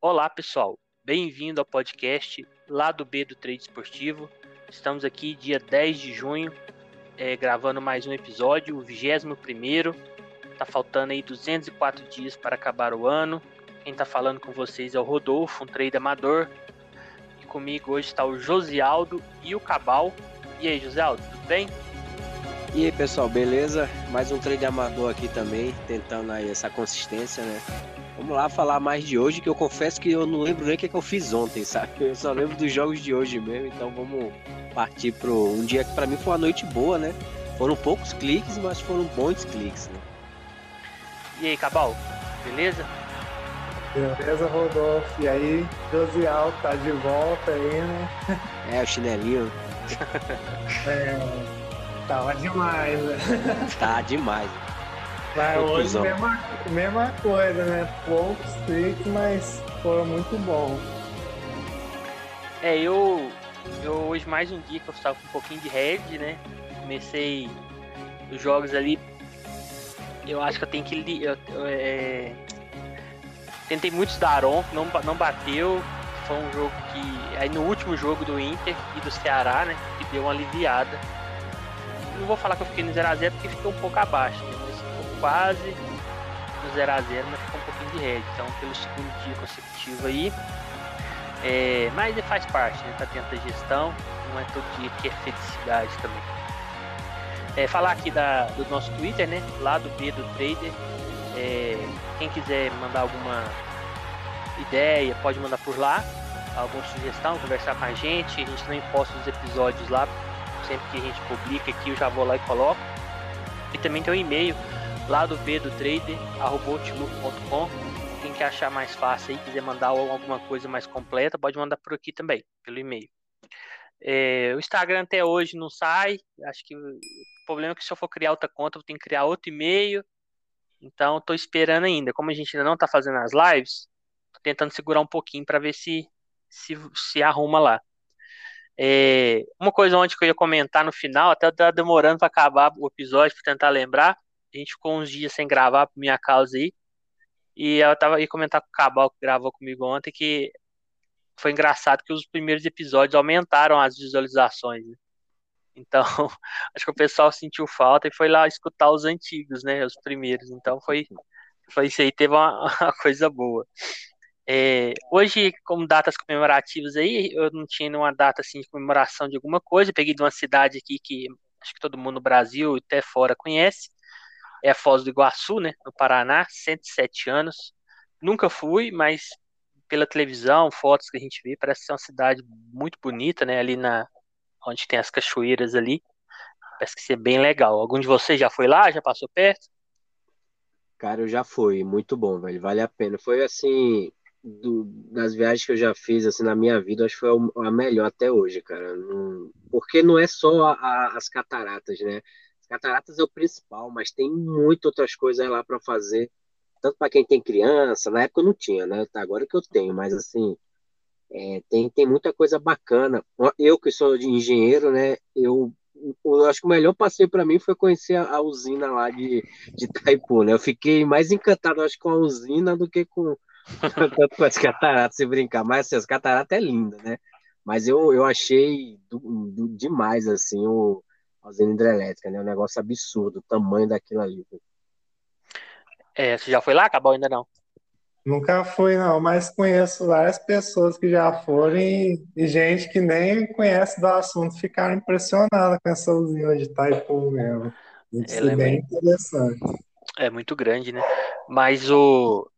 Olá, pessoal. Bem-vindo ao podcast lá do B do Trade Esportivo. Estamos aqui dia 10 de junho, é, gravando mais um episódio, o 21 primeiro. Tá faltando aí 204 dias para acabar o ano. Quem tá falando com vocês é o Rodolfo, um trade amador. E comigo hoje está o Josialdo e o Cabal. E aí, Josialdo, tudo bem? E aí, pessoal, beleza? Mais um trade amador aqui também, tentando aí essa consistência, né? Vamos lá falar mais de hoje, que eu confesso que eu não lembro nem o que, é que eu fiz ontem, sabe? Eu só lembro dos jogos de hoje mesmo, então vamos partir pro um dia que para mim foi uma noite boa, né? Foram poucos cliques, mas foram bons cliques, né? E aí, Cabal, beleza? Beleza, Rodolfo. E aí, Josial tá de volta aí, né? É, o chinelinho. é, tava demais, né? Tá demais. Mas hoje mesma, mesma coisa, né? Poucos cliques, mas foram muito bons. É, eu, eu hoje mais um dia que eu estava com um pouquinho de head, né? Comecei os jogos ali. Eu acho que eu tenho que. Eu, eu, é, tentei muitos da Aron, não, não bateu. Foi um jogo que. Aí no último jogo do Inter e do Ceará, né? Que deu uma aliviada. Não vou falar que eu fiquei no 0x0 porque ficou um pouco abaixo, né? Quase no 0x0, mas ficou um pouquinho de rede. Então, pelo segundo dia consecutivo aí. É, mas faz parte, né? Tá dentro da gestão. Não é todo dia que é felicidade também. É, falar aqui da, do nosso Twitter, né? Lá do B do Trader. É, quem quiser mandar alguma ideia, pode mandar por lá. Alguma sugestão, conversar com a gente. A gente também posta os episódios lá. Sempre que a gente publica aqui, eu já vou lá e coloco. E também tem o um e-mail lá do B do Trader, outlook.com. Quem quer achar mais fácil aí, quiser mandar alguma coisa mais completa, pode mandar por aqui também, pelo e-mail. É, o Instagram até hoje não sai. Acho que o problema é que se eu for criar outra conta, eu ter que criar outro e-mail. Então, estou esperando ainda. Como a gente ainda não está fazendo as lives, tô tentando segurar um pouquinho para ver se, se se arruma lá. É, uma coisa ontem que eu ia comentar no final, até tá demorando para acabar o episódio para tentar lembrar. A gente ficou uns dias sem gravar por minha causa aí. E eu tava ia comentar com o Cabal que gravou comigo ontem que foi engraçado que os primeiros episódios aumentaram as visualizações. Né? Então, acho que o pessoal sentiu falta e foi lá escutar os antigos, né? Os primeiros. Então foi, foi isso aí, teve uma, uma coisa boa. É, hoje, como datas comemorativas aí, eu não tinha nenhuma data assim de comemoração de alguma coisa. peguei de uma cidade aqui que acho que todo mundo no Brasil e até fora conhece. É a Foz do Iguaçu, né? No Paraná, 107 anos. Nunca fui, mas pela televisão, fotos que a gente vê, parece ser uma cidade muito bonita, né? Ali na onde tem as cachoeiras ali. Parece que ser bem legal. Algum de vocês já foi lá? Já passou perto? Cara, eu já fui, muito bom, velho. Vale a pena. Foi assim, do, das viagens que eu já fiz assim na minha vida, acho que foi a melhor até hoje, cara. Não, porque não é só a, a, as cataratas, né? As cataratas é o principal, mas tem muitas outras coisas lá para fazer. Tanto para quem tem criança, na época eu não tinha, né? Agora que eu tenho, mas assim, é, tem, tem muita coisa bacana. Eu que sou de engenheiro, né? Eu, eu acho que o melhor passeio para mim foi conhecer a, a, usina lá de, de Itaipu, né? Eu fiquei mais encantado, acho, com a usina do que com, com as cataratas, se brincar. Mas assim, as cataratas é linda, né? Mas eu, eu achei do, do, demais, assim, o, a usina hidrelétrica, né? Um negócio absurdo, o tamanho daquilo ali. É, você já foi lá? Acabou ainda não? Nunca fui, não, mas conheço várias pessoas que já foram e, e gente que nem conhece do assunto ficaram impressionadas com essa usina de Taipu mesmo. Isso é bem muito, interessante. É muito grande, né? Mas o.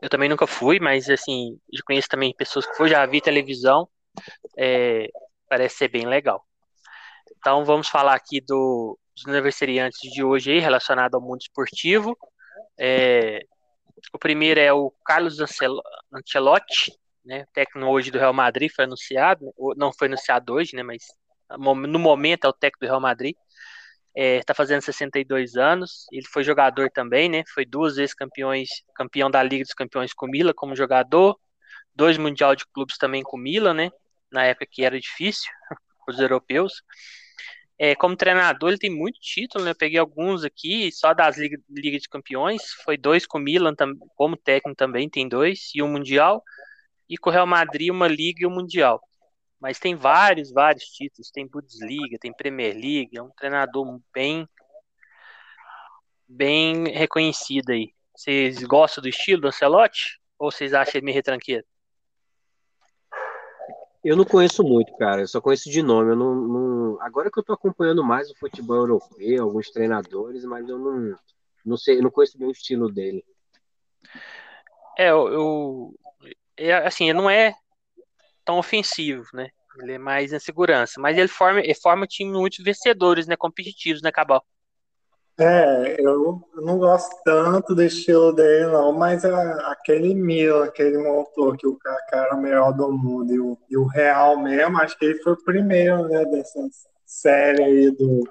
Eu também nunca fui, mas assim, eu conheço também pessoas que foram, já vi televisão. É, parece ser bem legal. Então vamos falar aqui do, dos aniversariantes de hoje aí, relacionado ao mundo esportivo. É, o primeiro é o Carlos Ancelotti, né, técnico hoje do Real Madrid, foi anunciado, não foi anunciado hoje, né, mas no momento é o técnico do Real Madrid. Está é, fazendo 62 anos, ele foi jogador também, né? Foi duas vezes campeões, campeão da Liga dos Campeões com Mila como jogador, dois Mundial de Clubes também com Mila, né? Na época que era difícil os europeus. É, como treinador, ele tem muito título, né? Eu peguei alguns aqui, só das Ligas Liga de Campeões. Foi dois com o Milan, como técnico também, tem dois, e um Mundial. E com o Real Madrid, uma Liga e um Mundial. Mas tem vários, vários títulos. Tem Bundesliga, tem Premier League. É um treinador bem, bem reconhecido aí. Vocês gostam do estilo do Ancelotti? Ou vocês acham ele meio retranqueiro? Eu não conheço muito, cara. Eu só conheço de nome. Eu não, não... Agora que eu tô acompanhando mais o futebol europeu, alguns treinadores, mas eu não, não sei, eu não conheço bem o estilo dele. É, eu, é, assim, não é tão ofensivo, né? Ele é mais em segurança, mas ele forma, ele forma time muito vencedores, né? Competitivos, né, Cabal? É, eu não gosto tanto do estilo dele, não, mas é aquele Milan, aquele motor que o cara era o melhor do mundo, e o, e o Real mesmo, acho que ele foi o primeiro, né, dessa série aí do,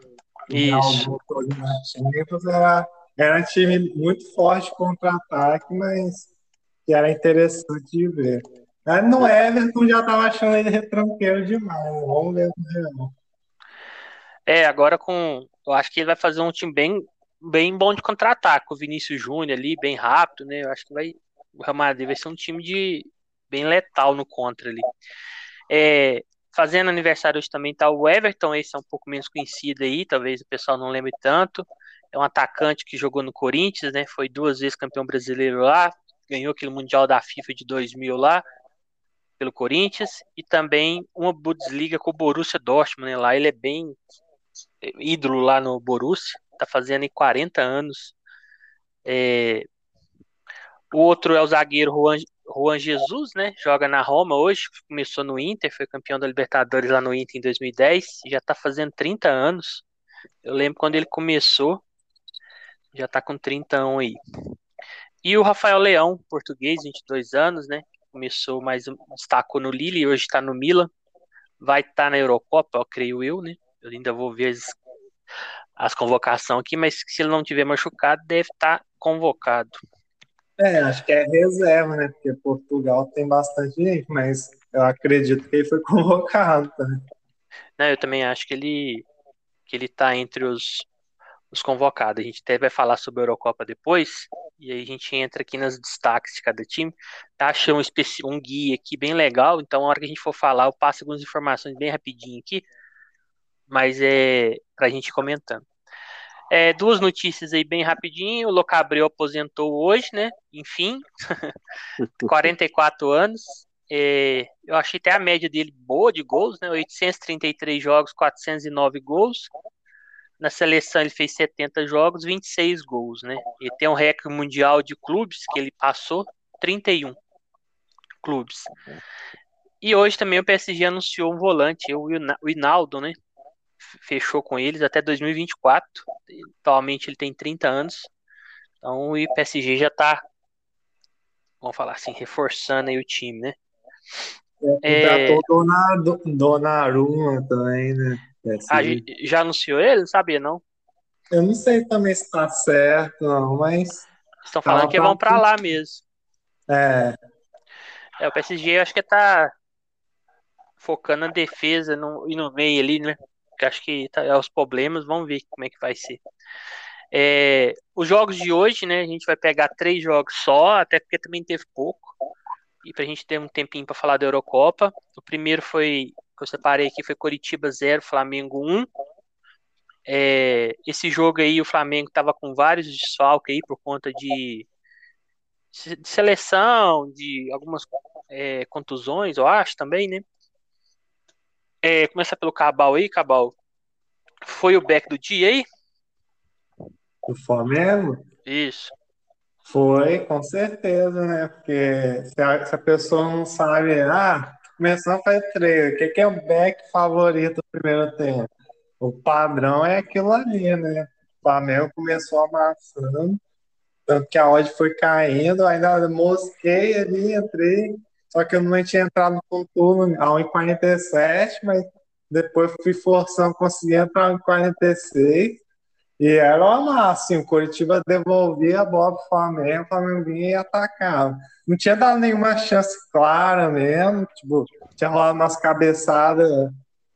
Real Motor Champions, era, era um time muito forte contra-ataque, mas que era interessante de ver. Mas no Everton já tava achando ele retranqueiro demais, né? vamos ver o Real. É, agora com eu acho que ele vai fazer um time bem, bem bom de contra-ataque. O Vinícius Júnior ali, bem rápido, né? Eu acho que vai, o Real Madrid vai ser um time de bem letal no contra ali. É, fazendo aniversário hoje também tá o Everton, esse é um pouco menos conhecido aí, talvez o pessoal não lembre tanto. É um atacante que jogou no Corinthians, né? Foi duas vezes campeão brasileiro lá, ganhou aquele Mundial da FIFA de 2000 lá pelo Corinthians e também uma Bundesliga com o Borussia Dortmund, né? Lá ele é bem ídolo lá no Borussia, tá fazendo em 40 anos. É... O outro é o zagueiro Juan, Juan Jesus, né? Joga na Roma hoje, começou no Inter, foi campeão da Libertadores lá no Inter em 2010, já tá fazendo 30 anos. Eu lembro quando ele começou, já tá com 30 anos aí. E o Rafael Leão, português, 22 anos, né? Começou mais destacou no Lille e hoje está no Milan. Vai estar tá na Eurocopa, eu creio eu, né? Eu ainda vou ver as, as convocações aqui, mas se ele não tiver machucado, deve estar tá convocado. É, acho que é reserva, né? Porque Portugal tem bastante gente, mas eu acredito que ele foi convocado. Né? Não, eu também acho que ele que ele tá entre os, os convocados. A gente até vai falar sobre a Eurocopa depois, e aí a gente entra aqui nos destaques de cada time. Tá achando um, um guia aqui bem legal, então na hora que a gente for falar, eu passo algumas informações bem rapidinho aqui mas é para a gente comentando. É, duas notícias aí bem rapidinho. O Locabreu aposentou hoje, né? Enfim, 44 anos. É, eu achei até a média dele boa de gols, né? 833 jogos, 409 gols. Na seleção ele fez 70 jogos, 26 gols, né? E tem um recorde mundial de clubes que ele passou, 31 clubes. E hoje também o PSG anunciou um volante, o Hinaldo, né? Fechou com eles até 2024. Atualmente ele tem 30 anos. Então o PSG já está, vamos falar assim, reforçando aí o time, né? É, é... Dona, Donnarumma também, né? Ah, já anunciou ele? Não sabia, não? Eu não sei também se tá certo, não, mas. Estão falando que vão para lá mesmo. É. É, o PSG acho que tá focando na defesa no, e no meio ali, né? Que acho que tá, é os problemas, vamos ver como é que vai ser. É, os jogos de hoje, né, a gente vai pegar três jogos só, até porque também teve pouco, e pra gente ter um tempinho para falar da Eurocopa. O primeiro foi, que eu separei aqui, foi Coritiba 0, Flamengo 1. É, esse jogo aí, o Flamengo tava com vários desfalques aí por conta de, de seleção, de algumas é, contusões, eu acho também, né? É, começar pelo Cabal aí, Cabal. Foi o back do dia aí? O Flamengo? Isso. Foi, com certeza, né? Porque se a, se a pessoa não sabe, ah, começando a fazer treino, o que, que é o back favorito do primeiro tempo? O padrão é aquilo ali, né? O Flamengo começou amassando, tanto que a odd foi caindo, ainda mosquei ali, entrei, só que eu não tinha entrado no turno a 1,47, mas depois fui forçando, consegui entrar em 46. E era massa, assim, o Curitiba devolvia a bola pro Flamengo, o Flamengo vinha e atacava. Não tinha dado nenhuma chance clara mesmo, tipo, tinha rolado umas cabeçadas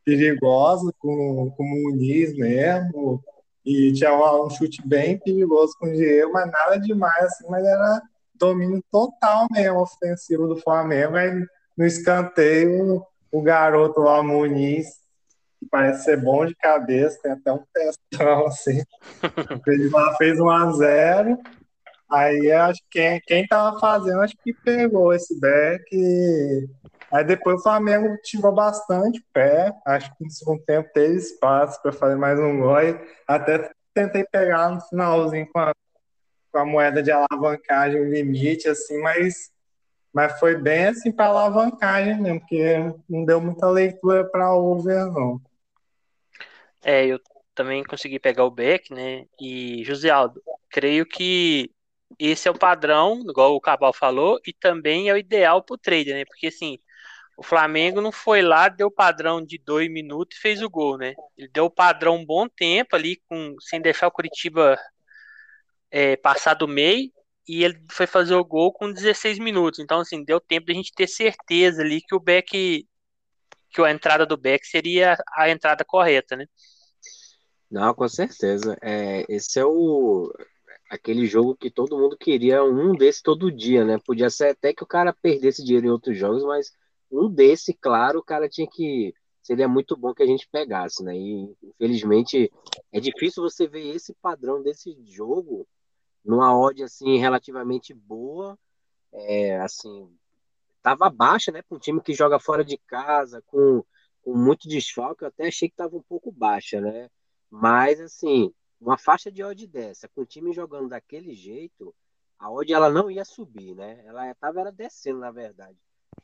perigosa com, com o Muniz mesmo. E tinha um chute bem perigoso com o Diego, mas nada demais, assim, mas era domínio total mesmo ofensivo do Flamengo. Aí no escanteio, o garoto lá, Muniz, que parece ser bom de cabeça, tem até um testão assim. Ele lá fez 1 a 0 Aí acho que quem, quem tava fazendo, acho que pegou esse back. E... Aí depois o Flamengo tirou bastante pé. Acho que no segundo tempo teve espaço para fazer mais um gol. Até tentei pegar no finalzinho com a, com a moeda de alavancagem limite, assim, mas, mas foi bem assim para alavancagem mesmo, porque não deu muita leitura para over, não. É, eu também consegui pegar o back, né? E José Aldo, creio que esse é o padrão, igual o Cabal falou, e também é o ideal para o trader, né? Porque assim, o Flamengo não foi lá, deu padrão de dois minutos e fez o gol, né? Ele deu o padrão um bom tempo ali, com, sem deixar o Curitiba é, passar do meio, e ele foi fazer o gol com 16 minutos. Então, assim, deu tempo de a gente ter certeza ali que o Beck, que a entrada do Beck seria a entrada correta, né? Não, com certeza. É, esse é o aquele jogo que todo mundo queria um desse todo dia, né? Podia ser até que o cara perdesse dinheiro em outros jogos, mas um desse, claro, o cara tinha que. Seria muito bom que a gente pegasse, né? E infelizmente é difícil você ver esse padrão desse jogo numa odd assim relativamente boa, é, assim tava baixa, né? Para um time que joga fora de casa com, com muito desfalque, eu até achei que tava um pouco baixa, né? Mas assim uma faixa de odd dessa, com o time jogando daquele jeito, a odd ela não ia subir, né? Ela estava era descendo, na verdade.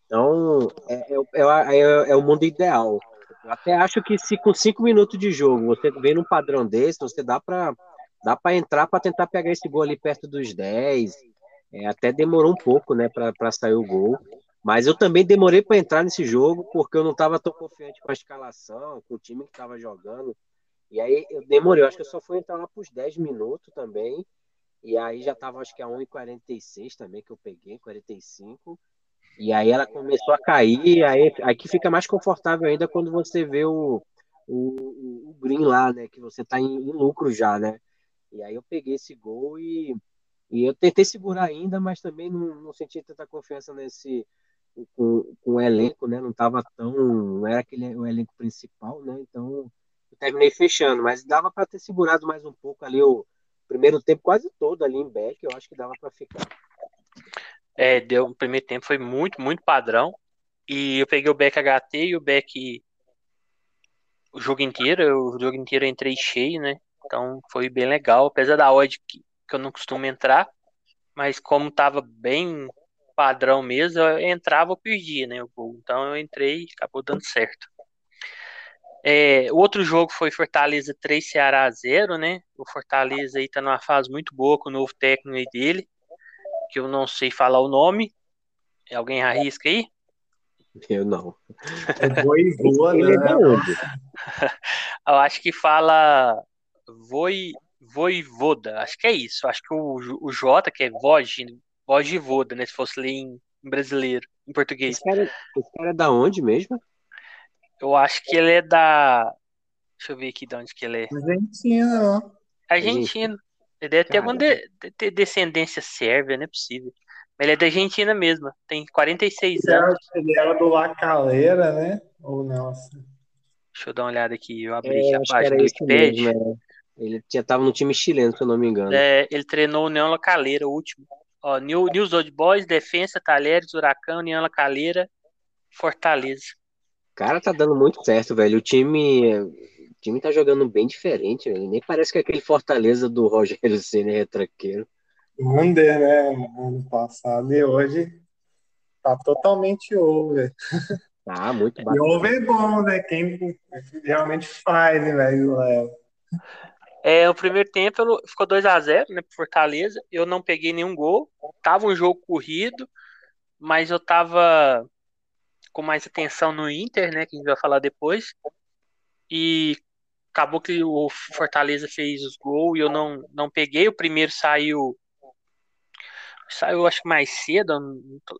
Então, é, é, é, é, é o mundo ideal. Eu até acho que se com cinco minutos de jogo você vem num padrão desse, você dá para dá para entrar para tentar pegar esse gol ali perto dos 10. É, até demorou um pouco, né, para sair o gol. Mas eu também demorei para entrar nesse jogo porque eu não estava tão confiante com a escalação, com o time que estava jogando. E aí eu demorei, eu acho que eu só fui entrar lá pros 10 minutos também. E aí já tava, acho que a 1h46 também que eu peguei, 45. E aí ela começou a cair, aí, que fica mais confortável ainda quando você vê o, o, o green lá, né? Que você tá em, em, lucro já, né? E aí eu peguei esse gol e, e eu tentei segurar ainda, mas também não, não senti tanta confiança nesse com, o elenco, né? Não tava tão. Não era aquele o elenco principal, né? Então eu terminei fechando, mas dava para ter segurado mais um pouco ali o primeiro tempo quase todo ali em back, eu acho que dava para ficar. É, deu o primeiro tempo foi muito, muito padrão. E eu peguei o back HT e o back o jogo inteiro, o jogo inteiro eu entrei cheio, né? Então foi bem legal, apesar da odd que, que eu não costumo entrar, mas como tava bem padrão mesmo, eu entrava ou perdia, né? Então eu entrei e acabou dando certo. É, o outro jogo foi Fortaleza 3, Ceará 0, né? O Fortaleza aí tá numa fase muito boa com o novo técnico aí dele, que eu não sei falar o nome. Alguém arrisca aí? Eu não. É Voivoda, né? eu acho que fala Voi, Voivoda, acho que é isso. Acho que o, o J, que é Voj, Voivoda, né? Se fosse ler em, em brasileiro, em português. Esse cara, esse cara é da onde mesmo? Eu acho que ele é da. Deixa eu ver aqui de onde que ele é. Argentina, ó. Argentina. Ele deve ter alguma de, de, descendência sérvia, não é possível. Mas ele é da Argentina mesmo, tem 46 ele anos. Era, ele era do La Calera, né? Ou não? Deixa eu dar uma olhada aqui, eu abri é, aqui a página do Wikipedia. Mesmo, é. Ele já estava no time chileno, se eu não me engano. É, ele treinou o União La Calera, o último. Ó, New, News Old Boys, Defensa, Talheres, Huracão, União La Calera, Fortaleza. Cara, tá dando muito certo, velho. O time, o time tá jogando bem diferente, velho. Nem parece que é aquele Fortaleza do Rogério Senna retranqueiro. Under, né? Ano passado e hoje tá totalmente over. Tá, muito bacana. E over é bom, né? Quem realmente faz, né, velho? É, o primeiro tempo ficou 2 a 0 né, pro Fortaleza. Eu não peguei nenhum gol. Tava um jogo corrido, mas eu tava com mais atenção no Inter, né, que a gente vai falar depois. E acabou que o Fortaleza fez os gols e eu não, não peguei. O primeiro saiu Saiu, acho que mais cedo.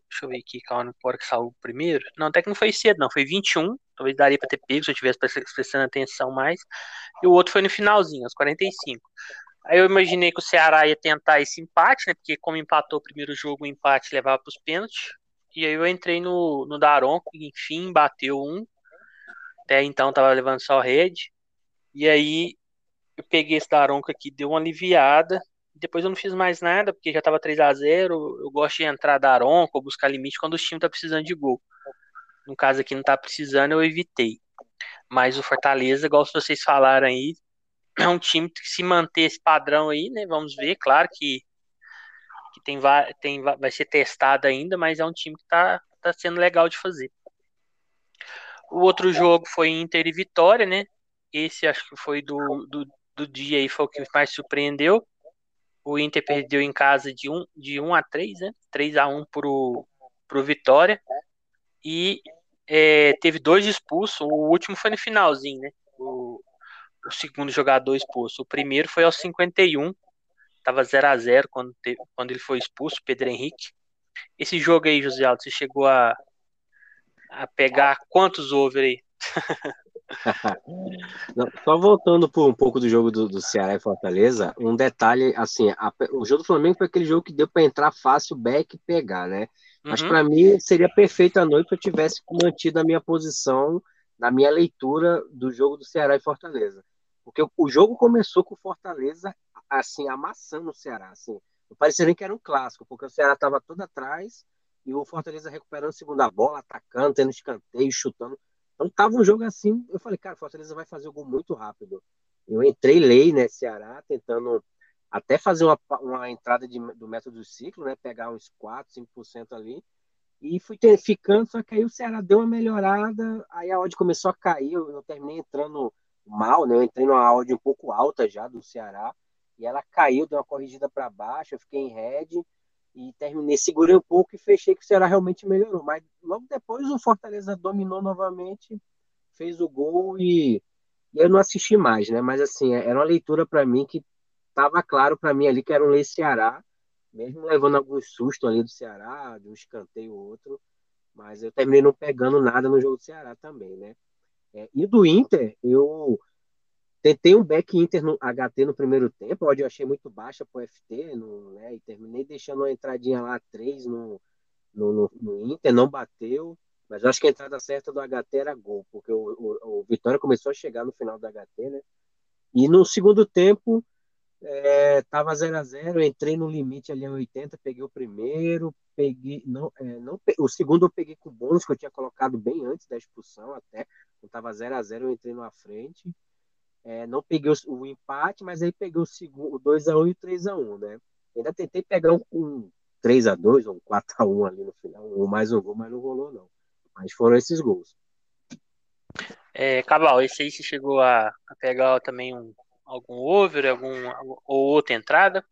Deixa eu ver aqui, calma, hora que saiu primeiro. Não, até que não foi cedo, não. Foi 21. Talvez daria pra ter pego se eu tivesse prestando atenção mais. E o outro foi no finalzinho, aos 45. Aí eu imaginei que o Ceará ia tentar esse empate, né? Porque como empatou o primeiro jogo, o empate levava para os pênaltis. E aí eu entrei no, no Daronco, enfim, bateu um. Até então tava levando só rede. E aí eu peguei esse Daronco aqui, deu uma aliviada. Depois eu não fiz mais nada, porque já tava 3 a 0 Eu gosto de entrar Daronco, buscar limite quando o time tá precisando de gol. No caso aqui não tá precisando, eu evitei. Mas o Fortaleza, igual vocês falaram aí, é um time que se manter esse padrão aí, né? Vamos ver, claro que, que tem, tem, vai ser testado ainda, mas é um time que tá, tá sendo legal de fazer. O outro jogo foi Inter e Vitória, né? Esse acho que foi do, do, do dia aí, foi o que mais surpreendeu. O Inter perdeu em casa de 1 de um a 3, né? 3 a 1 pro, pro Vitória. E é, teve dois expulsos. O último foi no finalzinho, né? O, o segundo jogador expulso. O primeiro foi aos 51, tava 0 a 0 quando, teve, quando ele foi expulso, Pedro Henrique. Esse jogo aí, José Aldo, você chegou a, a pegar quantos over aí? Não, só voltando por um pouco do jogo do, do Ceará e Fortaleza, um detalhe, assim, a, o jogo do Flamengo foi aquele jogo que deu para entrar fácil, back e pegar, né? Uhum. Mas para mim seria perfeito a noite se eu tivesse mantido a minha posição na minha leitura do jogo do Ceará e Fortaleza. Porque o jogo começou com o Fortaleza, assim, amassando o Ceará. Assim. Não parecia nem que era um clássico, porque o Ceará estava todo atrás e o Fortaleza recuperando a segunda bola, atacando, tendo escanteio, chutando. Então tava um jogo assim, eu falei, cara, Fortaleza vai fazer o gol muito rápido. Eu entrei lei, né, Ceará, tentando até fazer uma, uma entrada de, do método do ciclo, né, pegar uns 4, 5% ali. E fui ter, ficando, só que aí o Ceará deu uma melhorada, aí a odd começou a cair, eu, eu terminei entrando mal, né? Eu entrei numa áudio um pouco alta já do Ceará e ela caiu, deu uma corrigida para baixo, eu fiquei em head e terminei, segurei um pouco e fechei que o Ceará realmente melhorou. Mas logo depois o Fortaleza dominou novamente, fez o gol e, e eu não assisti mais, né? Mas assim, era uma leitura para mim que estava claro para mim ali que era um Lei Ceará, mesmo levando algum susto ali do Ceará, de um escanteio ou outro, mas eu terminei não pegando nada no jogo do Ceará também, né? É, e do Inter, eu tentei um back Inter no HT no primeiro tempo, onde eu achei muito baixa para o FT, no, né, e terminei deixando uma entradinha lá 3 no, no, no, no, Inter, não bateu, mas eu acho que a entrada certa do HT era gol, porque o, o, o Vitória começou a chegar no final do HT, né? E no segundo tempo, é, tava 0 a 0 entrei no limite ali a 80, peguei o primeiro, peguei. Não, é, não, o segundo eu peguei com bônus, que eu tinha colocado bem antes da expulsão, até. Quando tava 0 a 0 eu entrei na frente. É, não peguei o, o, empate, mas aí peguei o, segundo, o 2x1 e o 3x1, né? Ainda tentei pegar um, um 3x2 ou um 4x1 ali no final, ou mais um gol, mas não rolou, não. Mas foram esses gols. É, Cabal, esse aí você chegou a, a pegar também um, algum over, algum, ou outra entrada?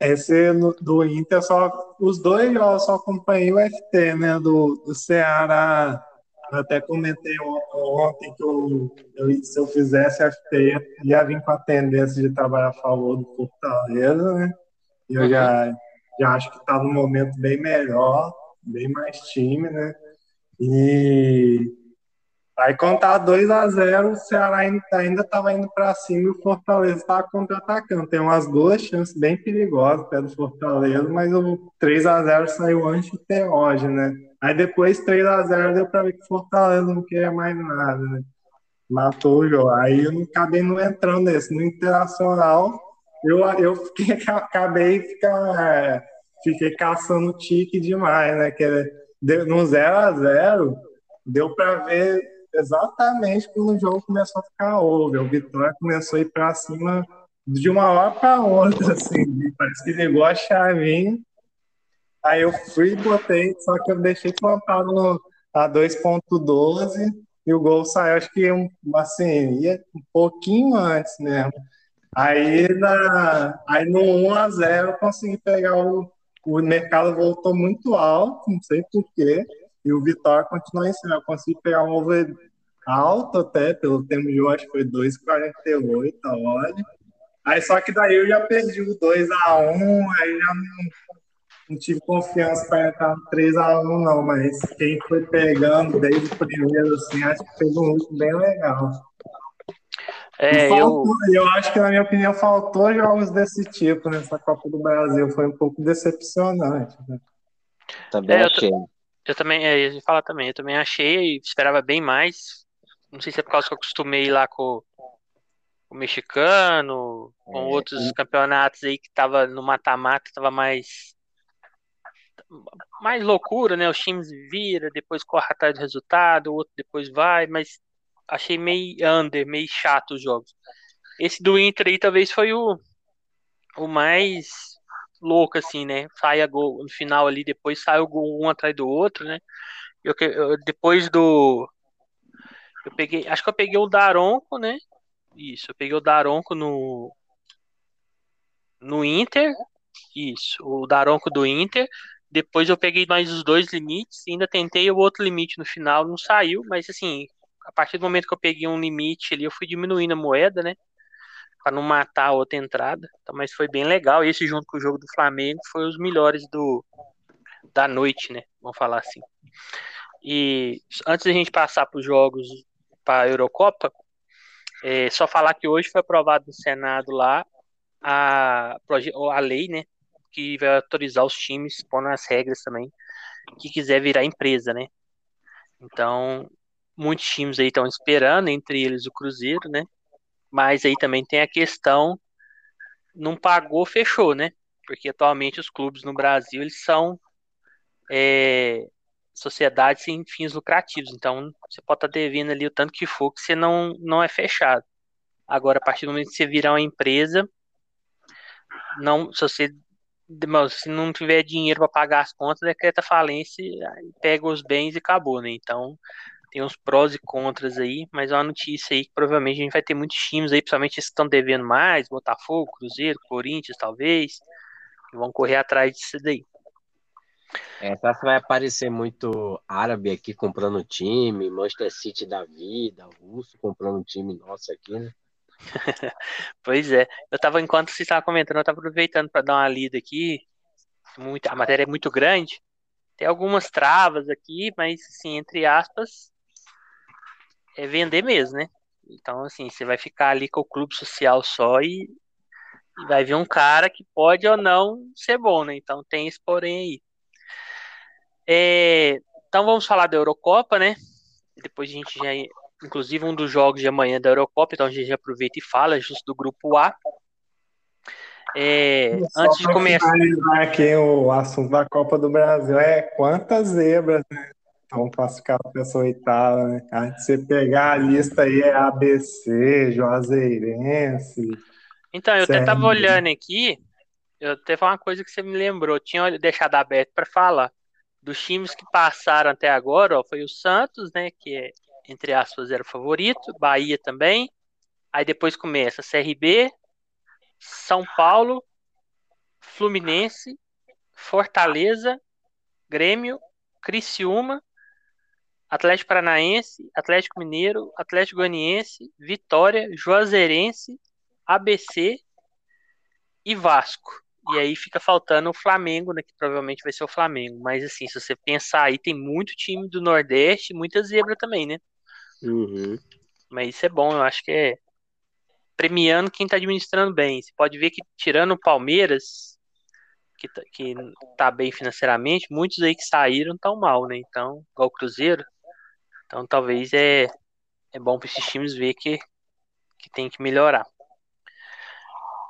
Esse no, do Inter, só, os dois eu só acompanhei o FT, né? Do, do Ceará. Eu até comentei ontem que eu, eu, se eu fizesse FT, ia vir com a tendência de trabalhar a favor do Fortaleza, né? E eu já, já acho que está num momento bem melhor, bem mais time, né? E Aí quando tá 2x0, o Ceará ainda estava indo para cima e o Fortaleza estava contra-atacando. Tem umas duas chances bem perigosas pelo Fortaleza, mas o 3x0 saiu antes ter hoje, né? Aí depois 3x0 deu para ver que o Fortaleza não queria mais nada, né? Matou o jogo. Aí eu acabei não entrando nesse. No Internacional, eu, eu fiquei, acabei ficar, é, fiquei caçando tique demais, né? Que no 0x0 deu para ver exatamente quando o jogo começou a ficar over. O Vitória começou a ir para cima de uma hora para outra, assim. Parece que ligou a chavinha. Aí eu fui e botei, só que eu deixei plantado no, a 2.12 e o gol saiu, acho que um, assim, ia um pouquinho antes mesmo. Aí, na, aí no 1x0 eu consegui pegar o. O mercado voltou muito alto, não sei porquê. E o Vitória continuou em cima. Eu consegui pegar um over alto até, pelo tempo de hoje, acho que foi 2,48 a hora. Aí só que daí eu já perdi o 2x1, aí já não, não tive confiança para entrar no 3x1, não, mas quem foi pegando desde o primeiro, assim, acho que fez um ritmo bem legal. É, faltou, eu... eu acho que, na minha opinião, faltou jogos desse tipo nessa Copa do Brasil. Foi um pouco decepcionante. Né? Também É, achei. Eu também, é, ia falar também, eu também achei, esperava bem mais. Não sei se é por causa que eu acostumei lá com o mexicano, com É, outros campeonatos aí que tava no mata-mata, tava mais mais loucura, né? Os times vira, depois corre atrás do resultado, o outro depois vai, mas achei meio under, meio chato os jogos. Esse do Inter aí talvez foi o, o mais louco, assim, né? Sai a gol no final ali, depois sai o gol um atrás do outro, né? Eu, eu- depois do. Eu peguei. Acho que eu peguei o Daronco, né? Isso, eu peguei o Daronco no. No Inter. Isso, o Daronco do Inter. Depois eu peguei mais os dois limites. Ainda tentei o outro limite no final, não saiu, mas assim, a partir do momento que eu peguei um limite ali, eu fui diminuindo a moeda, né? Pra não matar a outra entrada. Então, mas foi bem legal. Esse junto com o jogo do Flamengo foi os melhores do, da noite, né? Vamos falar assim. E antes da gente passar para os jogos para a Eurocopa, é só falar que hoje foi aprovado no Senado lá a, a lei, né? Que vai autorizar os times, pondo as regras também, que quiser virar empresa, né? Então, muitos times aí estão esperando, entre eles o Cruzeiro, né? Mas aí também tem a questão, não pagou, fechou, né? Porque atualmente os clubes no Brasil, eles são é, sociedades sem fins lucrativos. Então, você pode estar devendo ali o tanto que for que você não, não é fechado. Agora, a partir do momento que você virar uma empresa, não, se você se não tiver dinheiro para pagar as contas, decreta falência, pega os bens e acabou, né? Então, tem uns prós e contras aí, mas é uma notícia aí que provavelmente a gente vai ter muitos times aí, principalmente esses que estão devendo mais, Botafogo, Cruzeiro, Corinthians, talvez, que vão correr atrás disso daí. É, tá, vai aparecer muito árabe aqui comprando time, Manchester City da vida, russo comprando time nosso aqui, né? Pois é, eu tava, enquanto você estava comentando, eu tava aproveitando para dar uma lida aqui, muito, a matéria é muito grande, tem algumas travas aqui, mas, assim, entre aspas, é vender mesmo, né? Então, assim, você vai ficar ali com o clube social só e, e vai ver um cara que pode ou não ser bom, né? Então tem esse porém aí. É, então vamos falar da Eurocopa, né? Depois a gente já, inclusive um dos jogos de amanhã da Eurocopa, então a gente já aproveita e fala, justo do grupo A. É, antes de começar, aqui o assunto da Copa do Brasil é quantas zebras, né? Estão classificadas para essa oitava, né? Cara, se você pegar a lista aí, é ABC, Juazeirense. então eu até tava olhando aqui, eu teve uma coisa que você me lembrou, tinha deixado aberto para falar dos times que passaram até agora, ó, foi o Santos, né, que é, entre aspas era o favorito, Bahia também. Aí depois começa CRB, São Paulo, Fluminense, Fortaleza, Grêmio, Criciúma, Atlético Paranaense, Atlético Mineiro, Atlético Goianiense, Vitória, Juazeirense, ABC e Vasco. E aí fica faltando o Flamengo, né, que provavelmente vai ser o Flamengo. Mas assim, se você pensar aí, tem muito time do Nordeste, muita zebra também, né? Uhum. Mas isso é bom, eu acho que é premiando quem tá administrando bem. Você pode ver que tirando o Palmeiras, que tá, que tá bem financeiramente, muitos aí que saíram tão mal, né? Então, igual o Cruzeiro. Então talvez é, é bom para esses times ver que, que tem que melhorar.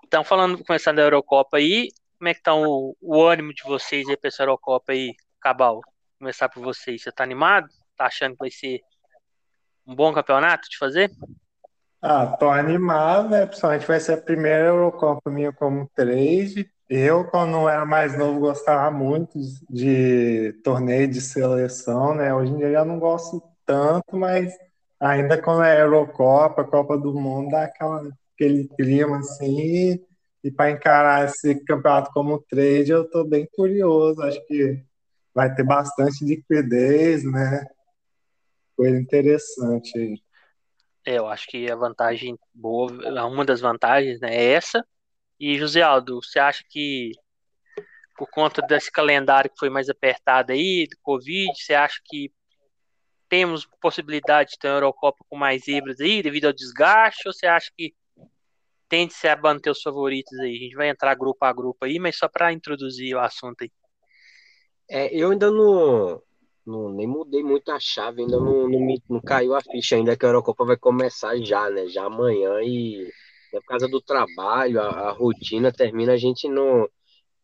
Então, falando, começando da Eurocopa aí, como é que tá o, o ânimo de vocês aí pra essa Eurocopa aí, Cabal? Começar por vocês. Você tá animado? Tá achando que vai ser um bom campeonato de fazer? Ah, tô animado, né? Principalmente vai ser a primeira Eurocopa minha como trade. Eu, quando eu era mais novo, gostava muito de torneio de seleção, né? Hoje em dia já não gosto tanto, mas ainda quando é Eurocopa, Copa do Mundo, dá aquela, aquele clima assim. E para encarar esse campeonato como trade, eu tô bem curioso. Acho que vai ter bastante liquidez, né? Coisa interessante aí. É, eu acho que a vantagem boa, uma das vantagens, né, é essa. E José Aldo, você acha que por conta desse calendário que foi mais apertado aí, do Covid, você acha que temos possibilidade de ter uma Eurocopa com mais zebras aí, devido ao desgaste, ou você acha que tende-se a manter os favoritos aí? A gente vai entrar grupo a grupo aí, mas só para introduzir o assunto aí. É, eu ainda não, não, nem mudei muito a chave, ainda não, não, me, não caiu a ficha ainda que a Eurocopa vai começar já, né? Já amanhã e é por causa do trabalho, a, a rotina termina, a gente não,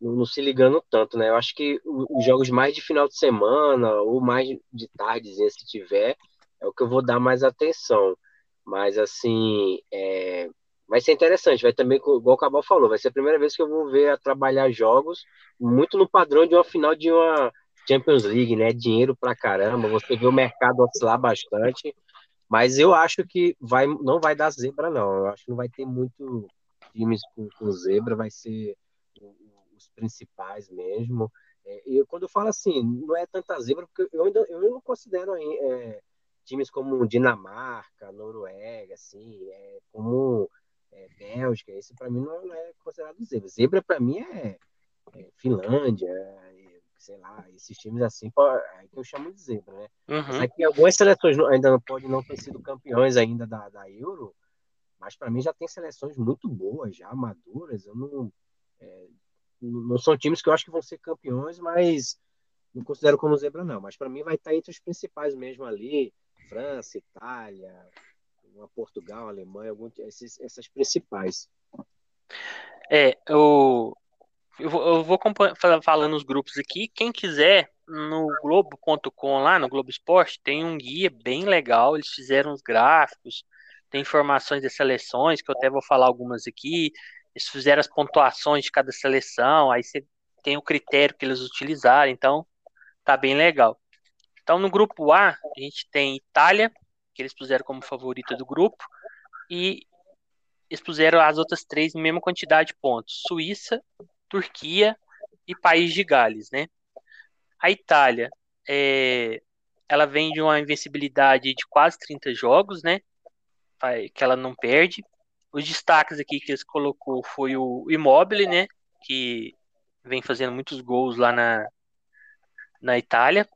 não, não, se ligando tanto, né? Eu acho que os jogos mais de final de semana ou mais de tardezinha, se tiver, é o que eu vou dar mais atenção. Mas, assim, é, vai ser interessante. Vai também, igual o Cabal falou, vai ser a primeira vez que eu vou ver a trabalhar jogos muito no padrão de uma final de uma Champions League, né? Dinheiro pra caramba, você vê o mercado oscilar bastante. Mas eu acho que vai, não vai dar zebra, não. Eu acho que não vai ter muito times com, com zebra, vai ser principais mesmo. É, e quando eu falo assim, não é tanta zebra, porque eu ainda eu não considero é, times como Dinamarca, Noruega, assim, é, como é, Bélgica, esse para mim não, não, é considerado zebra. Zebra para mim é, é Finlândia, sei lá, esses times assim, é que eu chamo de zebra, né? Uhum. É que algumas seleções ainda não podem não ter sido campeões ainda da, da Euro, mas para mim já tem seleções muito boas, já maduras. Eu não, é, não são times que eu acho que vão ser campeões, mas não considero como zebra não. Mas para mim vai estar entre os principais mesmo ali, França, Itália, Portugal, Alemanha, algum, esses, essas principais. É, eu, eu vou, eu vou falando os grupos aqui. Quem quiser, no Globo.com lá, no Globo Esporte, tem um guia bem legal. Eles fizeram os gráficos, tem informações das seleções, que eu até vou falar algumas aqui. Eles fizeram as pontuações de cada seleção, aí você tem o critério que eles utilizaram, então tá bem legal. Então no grupo A, a gente tem Itália, que eles puseram como favorita do grupo, e eles puseram as outras três em mesma quantidade de pontos: Suíça, Turquia e País de Gales, né? A Itália, é, ela vem de uma invencibilidade de quase 30 jogos, né? Que ela não perde. Os destaques aqui que eles colocou foi o Immobile, né? Que vem fazendo muitos gols lá na, na Itália.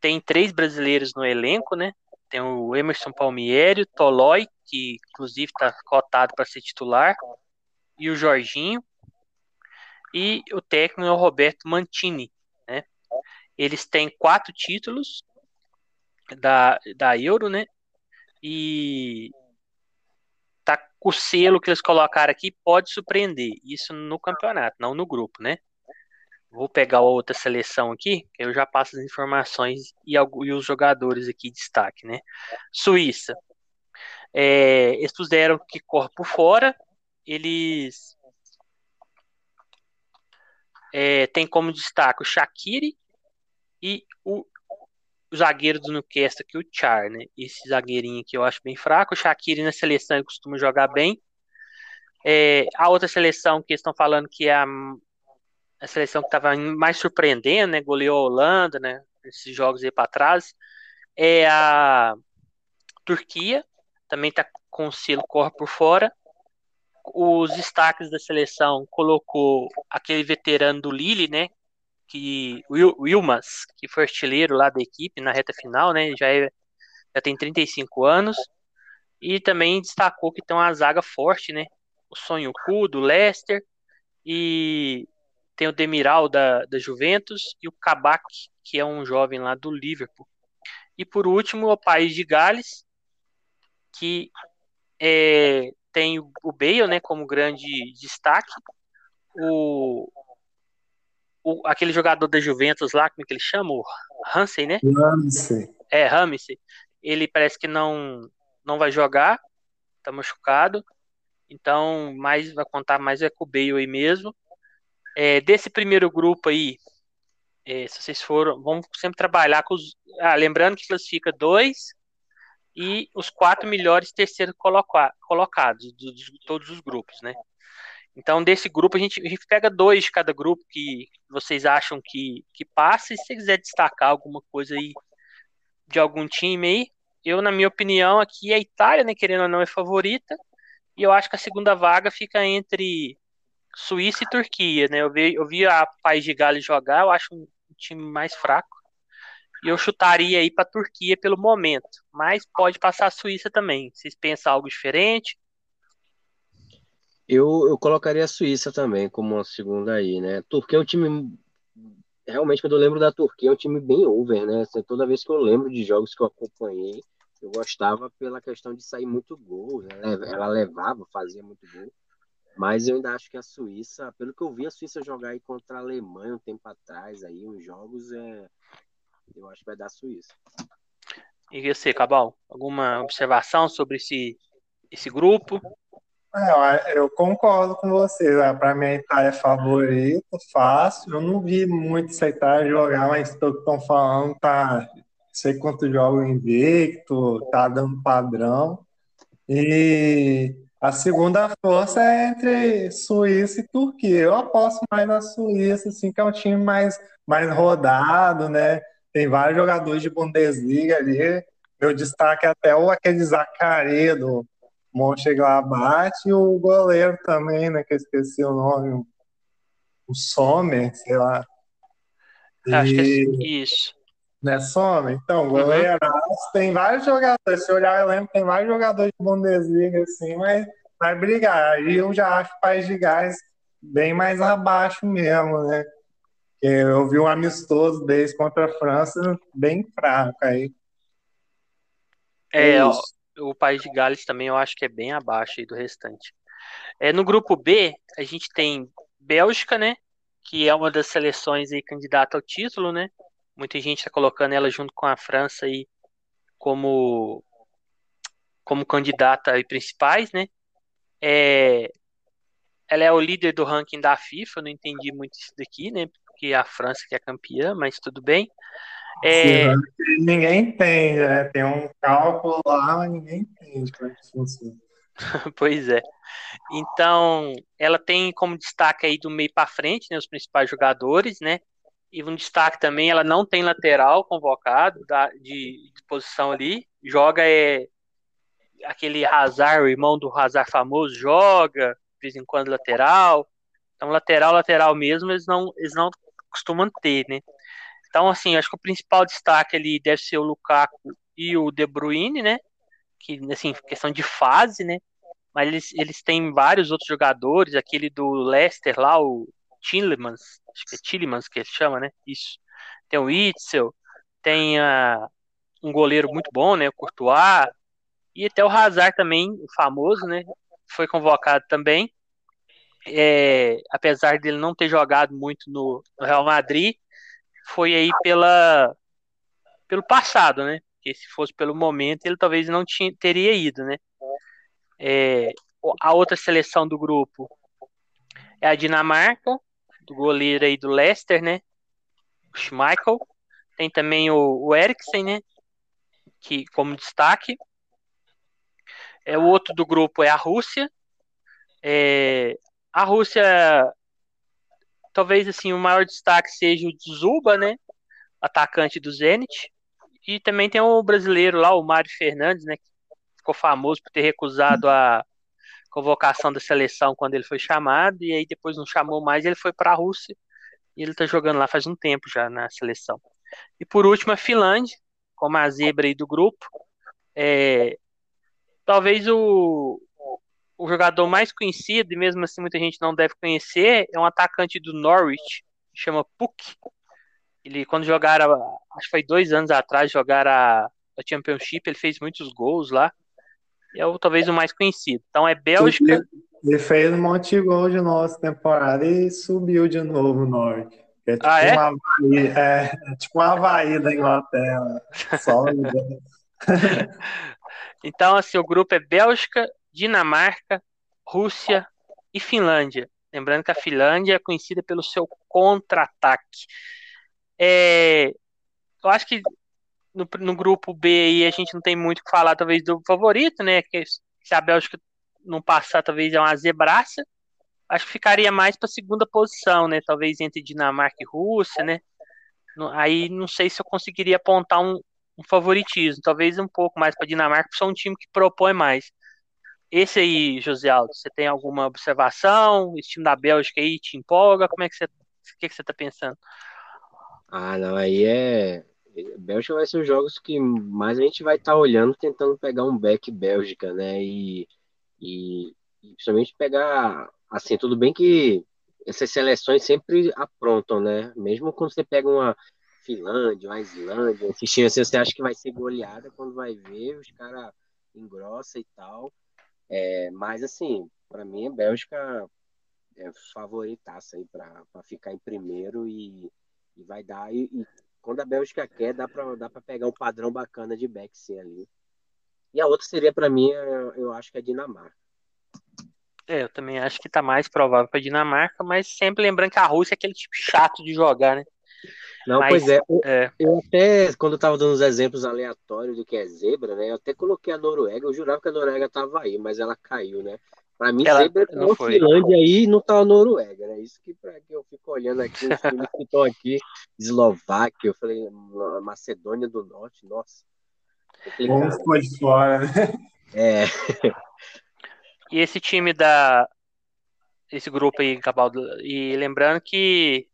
Tem três brasileiros no elenco, né? Tem o Emerson Palmieri, o Tolói, que inclusive está cotado para ser titular, e o Jorginho. E o técnico é o Roberto Mantini, né? Eles têm quatro títulos da, da Euro, né? E tá o selo que eles colocaram aqui pode surpreender. Isso no campeonato, não no grupo, né? Vou pegar outra seleção aqui, que eu já passo as informações e, e os jogadores aqui de destaque, né? Suíça. É, eles puseram que corre por fora. Eles é, tem como destaque o Shaqiri e o zagueiro do Newcastle aqui, o Char, né? Esse zagueirinho aqui eu acho bem fraco. O Shaqiri na seleção ele costuma jogar bem. É, a outra seleção que estão falando que é a a seleção que estava mais surpreendendo, né? Goleou a Holanda, né? Esses jogos aí para trás. É a Turquia, também está com o selo corre por fora. Os destaques da seleção colocou aquele veterano do Lille, né? Que, o Wilmas, que foi artilheiro lá da equipe na reta final, né? Já, é, já tem 35 anos. E também destacou que tem uma zaga forte, né? O Sonho Cu do Leicester e tem o Demiral da, da Juventus e o Kabak, que é um jovem lá do Liverpool. E por último, o País de Gales, que é, tem o Bale né, como grande destaque. O, o, aquele jogador da Juventus lá, como é que ele chama? O Hansen, né? Hansen. É, Ramsey. Ele parece que não, não vai jogar, tá machucado. Então, mais vai contar mais é com o Bale aí mesmo. É, desse primeiro grupo aí, é, se vocês foram, vamos sempre trabalhar com os. Ah, lembrando que classifica dois e os quatro melhores terceiros coloca, colocados de, de, todos os grupos, né? Então, desse grupo, a gente, a gente pega dois de cada grupo que vocês acham que, que passa, e se você quiser destacar alguma coisa aí de algum time aí, eu, na minha opinião, aqui a Itália, né, querendo ou não, é favorita, e eu acho que a segunda vaga fica entre Suíça e Turquia, né? Eu vi, eu vi a País de Gales jogar, eu acho um time mais fraco. E eu chutaria aí para Turquia pelo momento, mas pode passar a Suíça também. Vocês pensam algo diferente? Eu, eu colocaria a Suíça também como uma segunda aí, né? Turquia é um time. Realmente, quando eu lembro da Turquia, é um time bem over, né? Assim, toda vez que eu lembro de jogos que eu acompanhei, eu gostava pela questão de sair muito gol. Né? Ela levava, fazia muito gol. Mas eu ainda acho que a Suíça, pelo que eu vi a Suíça jogar aí contra a Alemanha um tempo atrás, aí, uns jogos, é... eu acho que vai dar a Suíça. E você, Cabal? Alguma observação sobre esse, esse grupo? É, eu concordo com você. Né? Para mim, a Itália é favorito, fácil. Eu não vi muito essa Itália jogar, mas pelo que estão falando, tá sei quantos jogos invicto, tá dando padrão. E a segunda força é entre Suíça e Turquia. Eu aposto mais na Suíça, assim, que é um time mais, mais rodado, né? Tem vários jogadores de Bundesliga ali. Meu destaque é até o aquele Zaccaria do Mönchengladbach e o goleiro também, né? Que eu esqueci o nome. O Sommer, sei lá. E... Acho que é isso. Né, Sommer? Então, goleiro, uhum. tem vários jogadores. Se olhar, eu lembro tem vários jogadores de Bundesliga, assim, mas vai brigar. Aí eu já acho o País de Gás bem mais abaixo mesmo, né? Eu vi um amistoso deles contra a França bem fraco aí. É, é o, País de Gales também eu acho que é bem abaixo do restante. É, no grupo B, a gente tem Bélgica, né? Que é uma das seleções aí candidata ao título, né? Muita gente está colocando ela junto com a França aí como como candidata aí principais, né? É, ela é o líder do ranking da FIFA, não entendi muito isso daqui, né? Porque a França que é campeã, mas tudo bem. É... Ninguém entende, né? Tem um cálculo lá, mas ninguém entende como é que funciona. pois é. Então, ela tem como destaque aí do meio para frente, né, os principais jogadores, né? E um destaque também, ela não tem lateral convocado da, de, de posição ali. Joga é aquele Hazard, o irmão do Hazard famoso, joga de vez em quando lateral. Então, lateral, lateral mesmo, eles não, eles não costumam ter, né? Então, assim, acho que o principal destaque ali deve ser o Lukaku e o De Bruyne, né? Que, assim, questão de fase, né? Mas eles, eles têm vários outros jogadores, aquele do Leicester lá, o Tillemans, acho que é Tillemans que ele chama, né? Isso. Tem o Itzel, tem uh, um goleiro muito bom, né? O Courtois, e até o Hazard também, o famoso, né? Foi convocado também. É, apesar dele não ter jogado muito no, no Real Madrid, foi aí pela pelo passado, né? Porque se fosse pelo momento, ele talvez não tinha, teria ido, né? É, a outra seleção do grupo é a Dinamarca, do goleiro aí do Leicester, né? Schmeichel. Tem também o, o Eriksen, né? Que como destaque. É, o outro do grupo é a Rússia. É, a Rússia, talvez assim, o maior destaque seja o Zuba, né? Atacante do Zenit. E também tem o brasileiro lá, o Mário Fernandes, né? Que ficou famoso por ter recusado a convocação da seleção quando ele foi chamado. E aí depois não chamou mais, ele foi para a Rússia. E ele tá jogando lá faz um tempo já na seleção. E por último, a Finlândia, como a zebra aí do grupo. É, Talvez o, o jogador mais conhecido, e mesmo assim muita gente não deve conhecer, é um atacante do Norwich, chama Puck. Ele, quando jogaram, acho que foi dois anos atrás, jogaram a, a Championship, ele fez muitos gols lá. É o, talvez o mais conhecido. Então é Bélgica. Ele fez um monte de gol de nossa temporada e subiu de novo o Norte. É tipo ah, é? Uma Havaí, é, é tipo uma Havaí da Inglaterra. Sólida. Então, assim, o grupo é Bélgica, Dinamarca, Rússia e Finlândia. Lembrando que a Finlândia é conhecida pelo seu contra-ataque. É, eu acho que no, no, grupo B aí a gente não tem muito o que falar, talvez, do favorito, né? Que se a Bélgica não passar, talvez é uma zebraça. Acho que ficaria mais para a segunda posição, né? Talvez entre Dinamarca e Rússia, né? Aí não sei se eu conseguiria apontar um, um favoritismo, talvez um pouco mais para Dinamarca, porque são um time que propõe mais. Esse aí, José Aldo, você tem alguma observação? Esse time da Bélgica aí te empolga? Como é que você, o que, que você tá pensando? Ah, não, aí é. Bélgica vai ser os jogos que mais a gente vai estar tá olhando, tentando pegar um back Bélgica, né? E, e, e principalmente pegar. Assim, tudo bem que essas seleções sempre aprontam, né? Mesmo quando você pega uma Finlândia, uma Islândia, esses times assim, você acha que vai ser goleada, quando vai ver, os caras engrossa e tal. É, mas assim, para mim a Bélgica é favoritaça aí para ficar em primeiro e, e vai dar. E, e, quando a Bélgica quer, dá para dá pegar um padrão bacana de Bexy ali. E a outra seria para mim, eu acho que é a Dinamarca. É, eu também acho que tá mais provável para Dinamarca, mas sempre lembrando que a Rússia é aquele tipo chato de jogar, né? Não, Mas, pois é. Eu, é. eu até, quando eu tava dando os exemplos aleatórios do que é zebra, né? Eu até coloquei a Noruega, eu jurava que a Noruega tava aí, mas ela caiu, né? Pra mim, ela zebra não foi. Finlândia aí não tá a Noruega, né? Isso que, pra, que eu fico olhando aqui, os times que estão aqui, Eslováquia, eu falei, Macedônia do Norte, nossa. Vamos de fora, né? É. E esse time da. Esse grupo aí, Cabaldo, e lembrando que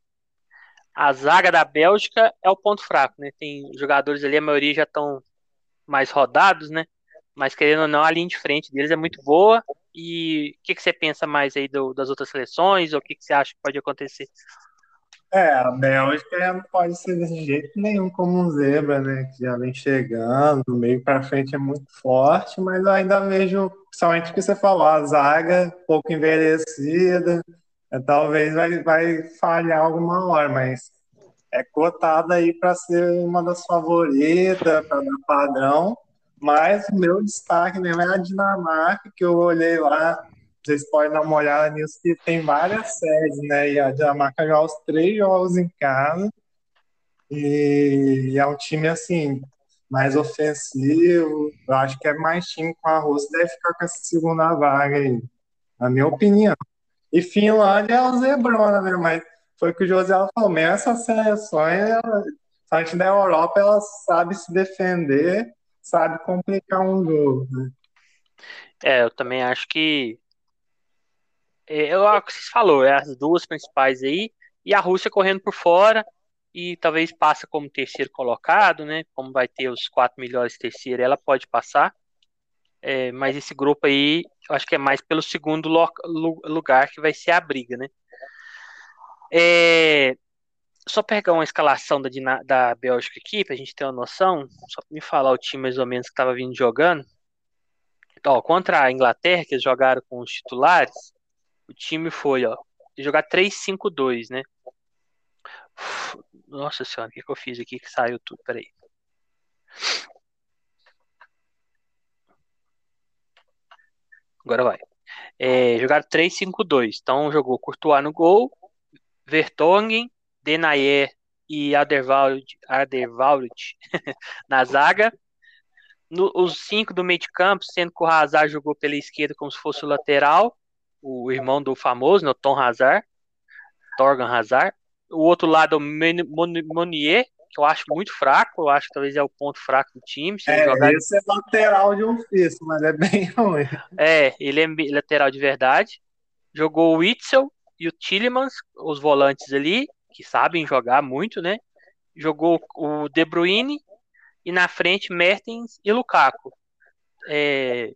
a zaga da Bélgica é o ponto fraco, né? Tem jogadores ali, a maioria já estão mais rodados, né? Mas querendo ou não, a linha de frente deles é muito boa. E o que, que você pensa mais aí do, das outras seleções? Ou o que, que você acha que pode acontecer? É, a Bélgica não pode ser desse jeito nenhum como um zebra, né? Que já vem chegando, do meio para frente é muito forte, mas eu ainda vejo, principalmente o que você falou, a zaga pouco envelhecida, talvez vai, vai falhar alguma hora, mas é cotada aí para ser uma das favoritas, para dar padrão. Mas o meu destaque mesmo é a Dinamarca, que eu olhei lá, vocês podem dar uma olhada nisso, que tem várias séries, né? E a Dinamarca joga os três jogos em casa. E é um time assim, mais ofensivo. Eu acho que é mais time com a Rússia, deve ficar com essa segunda vaga aí, na minha opinião. E Finlândia é o Zebrona, né? Mas foi o que o José falou, essas seleções, a gente da Europa, ela sabe se defender, sabe complicar um jogo, né? É, eu também acho que é, eu acho que você falou, é as duas principais aí, e a Rússia correndo por fora, e talvez passa como terceiro colocado, né? Como vai ter os quatro melhores terceiros, ela pode passar. É, mas esse grupo aí, eu acho que é mais pelo segundo lugar que vai ser a briga, né? É, só pegar uma escalação da, da Bélgica aqui, pra gente ter uma noção, só pra me falar o time mais ou menos que tava vindo jogando. Ó, contra a Inglaterra, que eles jogaram com os titulares, o time foi, ó, jogar 3-5-2, né? Nossa senhora, o que, que eu fiz aqui que saiu tudo? Peraí. Agora vai. É, jogaram 3-5-2. Então jogou Courtois no gol, Vertonghen, Denayer e Aderwald, Aderwald na zaga. No, os cinco do meio de campo, sendo que o Hazard jogou pela esquerda como se fosse o lateral, o irmão do famoso, né, Tom Hazard, Torgan Hazard. O outro lado, o Monier, que eu acho muito fraco, eu acho que talvez é o ponto fraco do time. É, jogar... esse é lateral de ofício, mas é bem ruim. É, ele é lateral de verdade. Jogou o Witzel e o Tillemans, os volantes ali, que sabem jogar muito, né? Jogou o De Bruyne e na frente Mertens e Lukaku. É,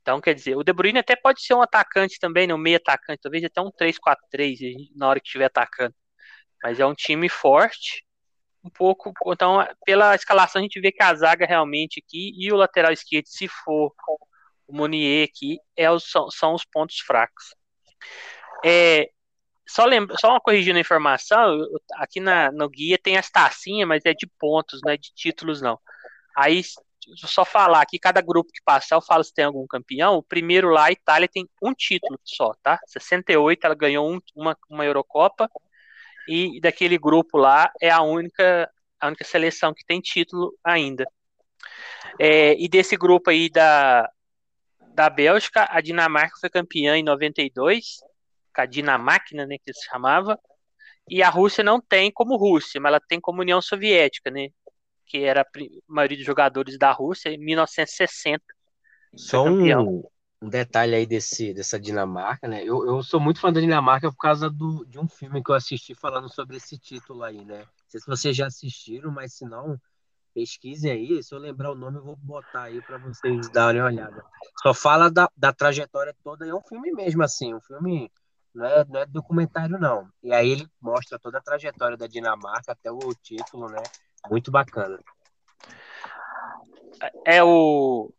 então, quer dizer, o De Bruyne até pode ser um atacante também, né? um meio atacante, talvez até um 3-4-3 na hora que estiver atacando. Mas é um time forte, um pouco. Então, pela escalação, a gente vê que a zaga realmente aqui e o lateral esquerdo, se for o Monier aqui, é são, são os pontos fracos. É, só, lembra, só uma corrigindo a informação, aqui na, no guia tem as tacinhas, mas é de pontos, não é de títulos, não. Aí, só falar aqui, cada grupo que passar, eu falo se tem algum campeão. O primeiro lá, a Itália, tem um título só, tá? 68, ela ganhou um, uma, uma Eurocopa e daquele grupo lá é a única a única seleção que tem título ainda. É, e desse grupo aí da, da Bélgica, a Dinamarca foi campeã em 92, com a Dinamáquina, né, que se chamava, e a Rússia não tem como Rússia, mas ela tem como União Soviética, né, que era a maioria dos jogadores da Rússia em 1960. Só um, um detalhe aí desse, dessa Dinamarca, né? Eu, eu sou muito fã da Dinamarca por causa do, de um filme que eu assisti falando sobre esse título aí, né? Não sei se vocês já assistiram, mas se não, pesquisem aí. Se eu lembrar o nome, eu vou botar aí para vocês darem uma olhada. Só fala da, da trajetória toda, é um filme mesmo, assim, um filme. Não é, não é documentário, não. E aí ele mostra toda a trajetória da Dinamarca até o título, né? Muito bacana. É o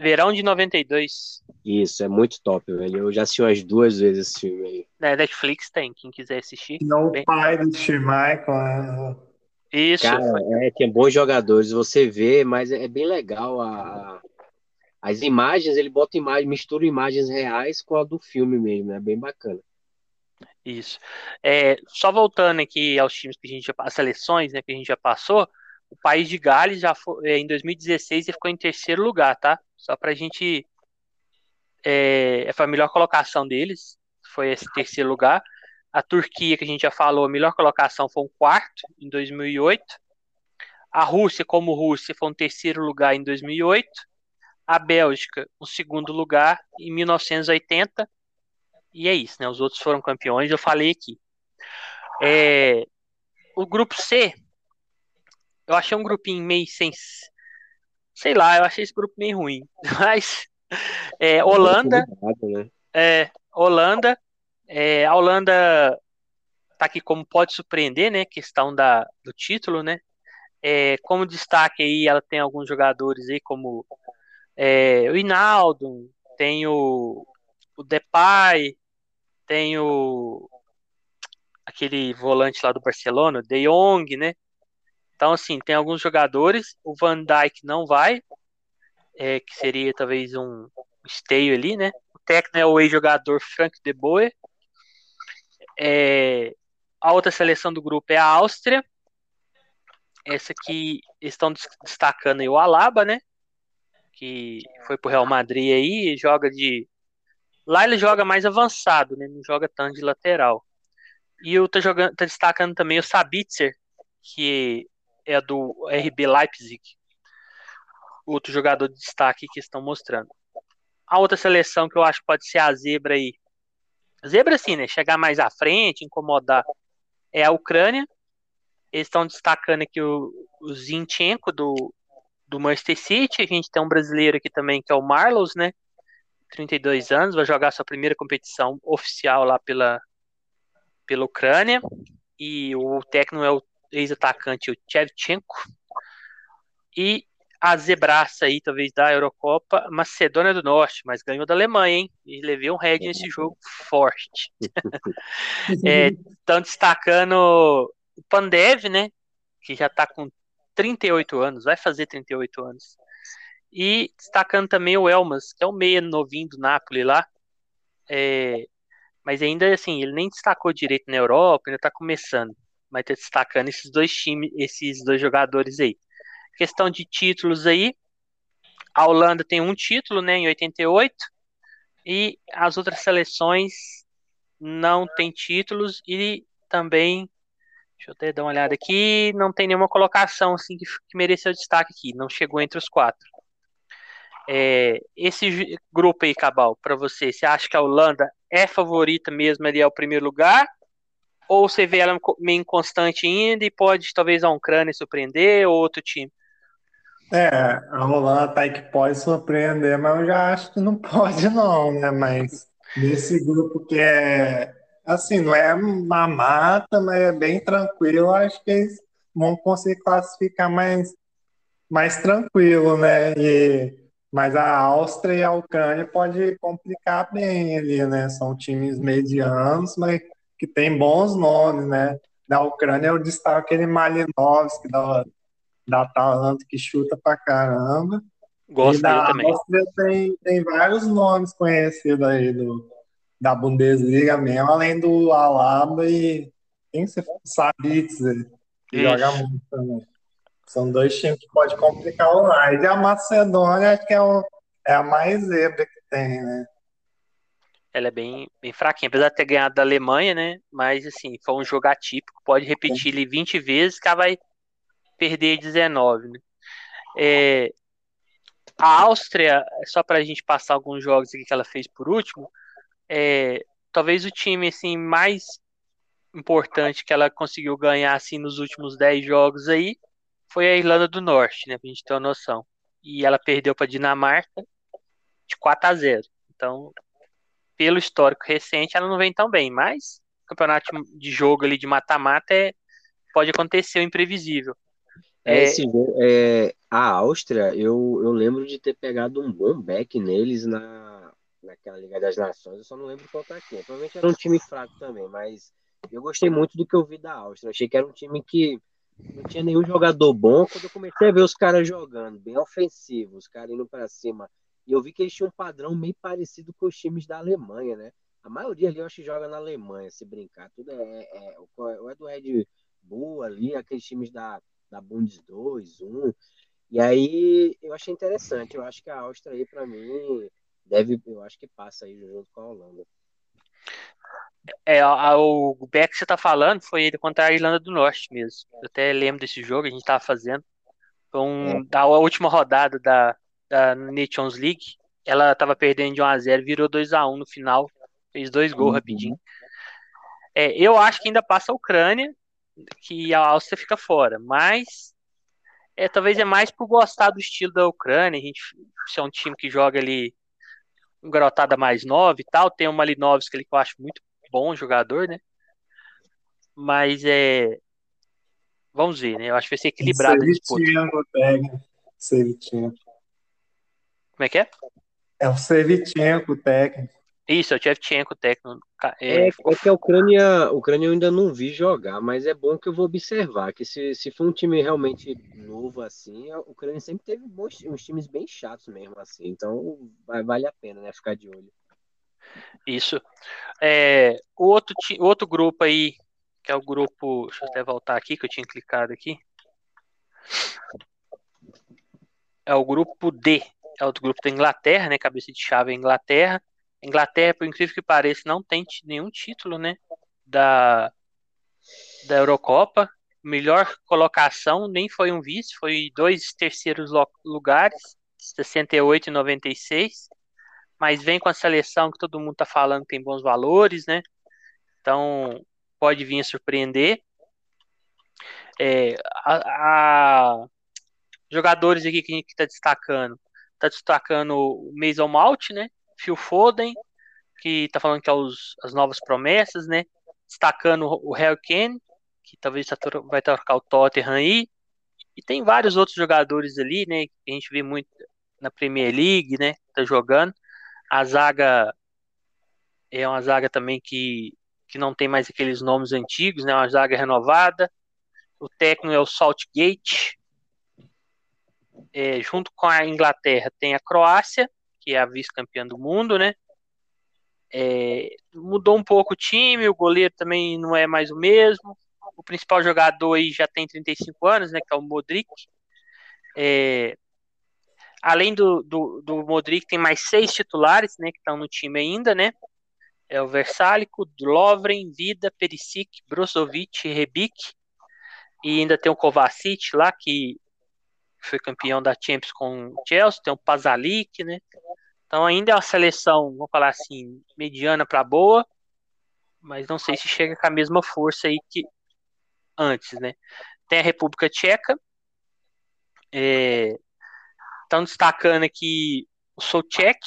Verão de 92. Isso, é muito top, velho. Eu já assisti umas duas vezes esse filme aí. É, Netflix tem, quem quiser assistir. Não bem... pai do Michael. Né? Isso. Cara, é, tem bons jogadores, você vê, mas é bem legal a, as imagens, ele bota imagem, mistura imagens reais com a do filme mesmo, é bem bacana. Isso. É, só voltando aqui aos times que a gente já, as seleções, né, que a gente já passou, o país de Gales já foi, é, em 2016 ele ficou em terceiro lugar, tá? Só para a gente. É, foi a melhor colocação deles, foi esse terceiro lugar. A Turquia, que a gente já falou, a melhor colocação foi um quarto em 2008. A Rússia, como Rússia, foi um terceiro lugar em 2008. A Bélgica, um segundo lugar em 1980. E é isso, né? Os outros foram campeões, eu falei aqui. É, o grupo C eu achei um grupinho meio sem. Sei lá, eu achei esse grupo meio ruim. Mas. É, Holanda. Né? É, Holanda. É, a Holanda tá aqui como pode surpreender, né? Questão da, do título, né? É, como destaque aí, ela tem alguns jogadores aí, como é, o Inaldo, tem o, o Depay, tem o aquele volante lá do Barcelona, De Jong, né? Então, assim, tem alguns jogadores, o Van Dijk não vai, é, que seria talvez um esteio ali, né? O técnico é o ex-jogador Frank de Boer. É, a outra seleção do grupo é a Áustria. Essa aqui estão destacando aí o Alaba, né? Que foi pro Real Madrid aí, joga de. Lá ele joga mais avançado, né? Não joga tanto de lateral. E eu tô jogando, tá destacando também o Sabitzer, que é do RB Leipzig, outro jogador de destaque que estão mostrando. A outra seleção que eu acho que pode ser a zebra aí. Zebra sim, né? Chegar mais à frente, incomodar. É a Ucrânia. Eles estão destacando aqui o, o Zinchenko do, do Manchester City. A gente tem um brasileiro aqui também que é o Marlos, né? 32 anos, vai jogar sua primeira competição oficial lá pela, pela Ucrânia. E o técnico é o ex-atacante, o Chevchenko. E a zebraça aí, talvez, da Eurocopa, Macedônia do Norte, mas ganhou da Alemanha, hein? E levei um head nesse jogo forte. Estão é, destacando o Pandev, né? Que já está com 38 anos, vai fazer 38 anos. E destacando também o Elmas, que é o meia novinho do Napoli lá. É, mas ainda assim, ele nem destacou direito na Europa, ainda está começando vai ter destacando esses dois times, esses dois jogadores aí. Questão de títulos aí, a Holanda tem um título, né, em 88, e as outras seleções não têm títulos e também, deixa eu até dar uma olhada aqui, não tem nenhuma colocação assim que, que mereceu destaque aqui, não chegou entre os quatro. É, esse grupo aí, Cabal, para você, você acha que a Holanda é favorita mesmo ali ao primeiro lugar? Ou você vê ela meio inconstante ainda e pode talvez a Ucrânia surpreender ou outro time? É, a Holanda tá aí que pode surpreender, mas eu já acho que não pode não, né? Mas nesse grupo que é, assim, não é uma mata, mas é bem tranquilo, acho que eles vão conseguir classificar mais, mais tranquilo, né? E, mas a Áustria e a Ucrânia pode complicar bem ali, né? São times medianos, mas que tem bons nomes, né? Na Ucrânia eu destaco aquele Malinovski da, da Atalanta que chuta pra caramba. Gosto e da também. Áustria tem, tem vários nomes conhecidos aí do, da Bundesliga mesmo, além do Alaba e quem você Sabitzer, que Isso. joga muito também. São dois times que pode complicar o mais. E a Macedônia acho que é, o, é a mais zebra que tem, né? Ela é bem, bem fraquinha, apesar de ter ganhado da Alemanha, né? Mas assim, foi um jogo atípico, pode repetir ele 20 vezes que ela vai perder 19, né? É, a Áustria, só para a gente passar alguns jogos aqui que ela fez por último, é, talvez o time assim mais importante que ela conseguiu ganhar assim nos últimos 10 jogos aí foi a Irlanda do Norte, né, pra gente ter uma noção. E ela perdeu para Dinamarca de 4 a 0. Então, pelo histórico recente, ela não vem tão bem, mas campeonato de jogo ali de mata-mata é, pode acontecer o imprevisível. É, esse, é, a Áustria, eu, eu lembro de ter pegado um bom back neles na, naquela Liga das Nações, eu só não lembro qual tá aqui. Provavelmente era um time fraco também, mas eu gostei muito do que eu vi da Áustria. Achei que era um time que não tinha nenhum jogador bom. Quando eu comecei a ver os caras jogando, bem ofensivos, os caras indo para cima, e eu vi que eles tinham um padrão meio parecido com os times da Alemanha, né? A maioria ali eu acho que joga na Alemanha, se brincar. Tudo é, é, é, é do Red Bull ali, aqueles times da da Bundes 2, 1. E aí eu achei interessante. Eu acho que a Áustria aí, para mim, deve, eu acho que passa aí junto com a Holanda. É, o Beck que você tá falando foi ele contra a Irlanda do Norte mesmo. Eu até lembro desse jogo, a gente tava fazendo. Foi um, é. da última rodada da, da Nations League. Ela tava perdendo de 1x0, virou 2x1 no final. Fez dois gols uhum. rapidinho. É, eu acho que ainda passa a Ucrânia que a Áustria fica fora, mas é, talvez é mais por gostar do estilo da Ucrânia, a gente se é um time que joga ali um garotada mais nova e tal, tem o Malinovski ali que eu acho muito bom jogador, né? Mas é vamos ver, né? Eu acho que vai ser equilibrado a disputa. Como é que é? É o Sevchenko técnico. Isso, é o Shevchenko, técnico. É, é, é que a Ucrânia, a Ucrânia eu ainda não vi jogar, mas é bom que eu vou observar que se, se for um time realmente novo assim, a Ucrânia sempre teve bons, uns times bem chatos mesmo assim, então vai, vale a pena, né, ficar de olho. Isso. É, o outro, o outro grupo aí, que é o grupo, deixa eu até voltar aqui que eu tinha clicado aqui. É o grupo D, é o grupo da Inglaterra, né, cabeça de chave é Inglaterra. Inglaterra, por incrível que pareça, não tem nenhum título, né? Da, da Eurocopa. Melhor colocação nem foi um vice, foi dois terceiros lugares, 68 e 96. Mas vem com a seleção que todo mundo tá falando que tem bons valores, né? Então pode vir a surpreender. É, a, a, jogadores aqui que a gente está destacando, está destacando o Mason Malt, né? Phil Foden, que tá falando que é os, as novas promessas, né? Destacando o Harry Kane, que talvez tá vai trocar o Tottenham aí. E tem vários outros jogadores ali, né? Que a gente vê muito na Premier League, né? Tá jogando. A zaga é uma zaga também que, que não tem mais aqueles nomes antigos, né? Uma zaga renovada. O técnico é o Saltgate. É, junto com a Inglaterra tem a Croácia que é a vice-campeã do mundo, né? É, mudou um pouco o time, o goleiro também não é mais o mesmo. O principal jogador aí já tem 35 anos, né? Que é o Modric. É, além do, do, do Modric, tem mais seis titulares, né? Que estão no time ainda, né? É o Versálico, Lovren, Vida, Perisic, Brozovic, Rebic. E ainda tem o Kovacic lá, que foi campeão da Champions com o Chelsea. Tem o Pazalic, né? Então ainda é uma seleção, vamos falar assim, mediana para boa, mas não sei se chega com a mesma força aí que antes, né? Tem a República Tcheca, estão é, destacando aqui o Souček,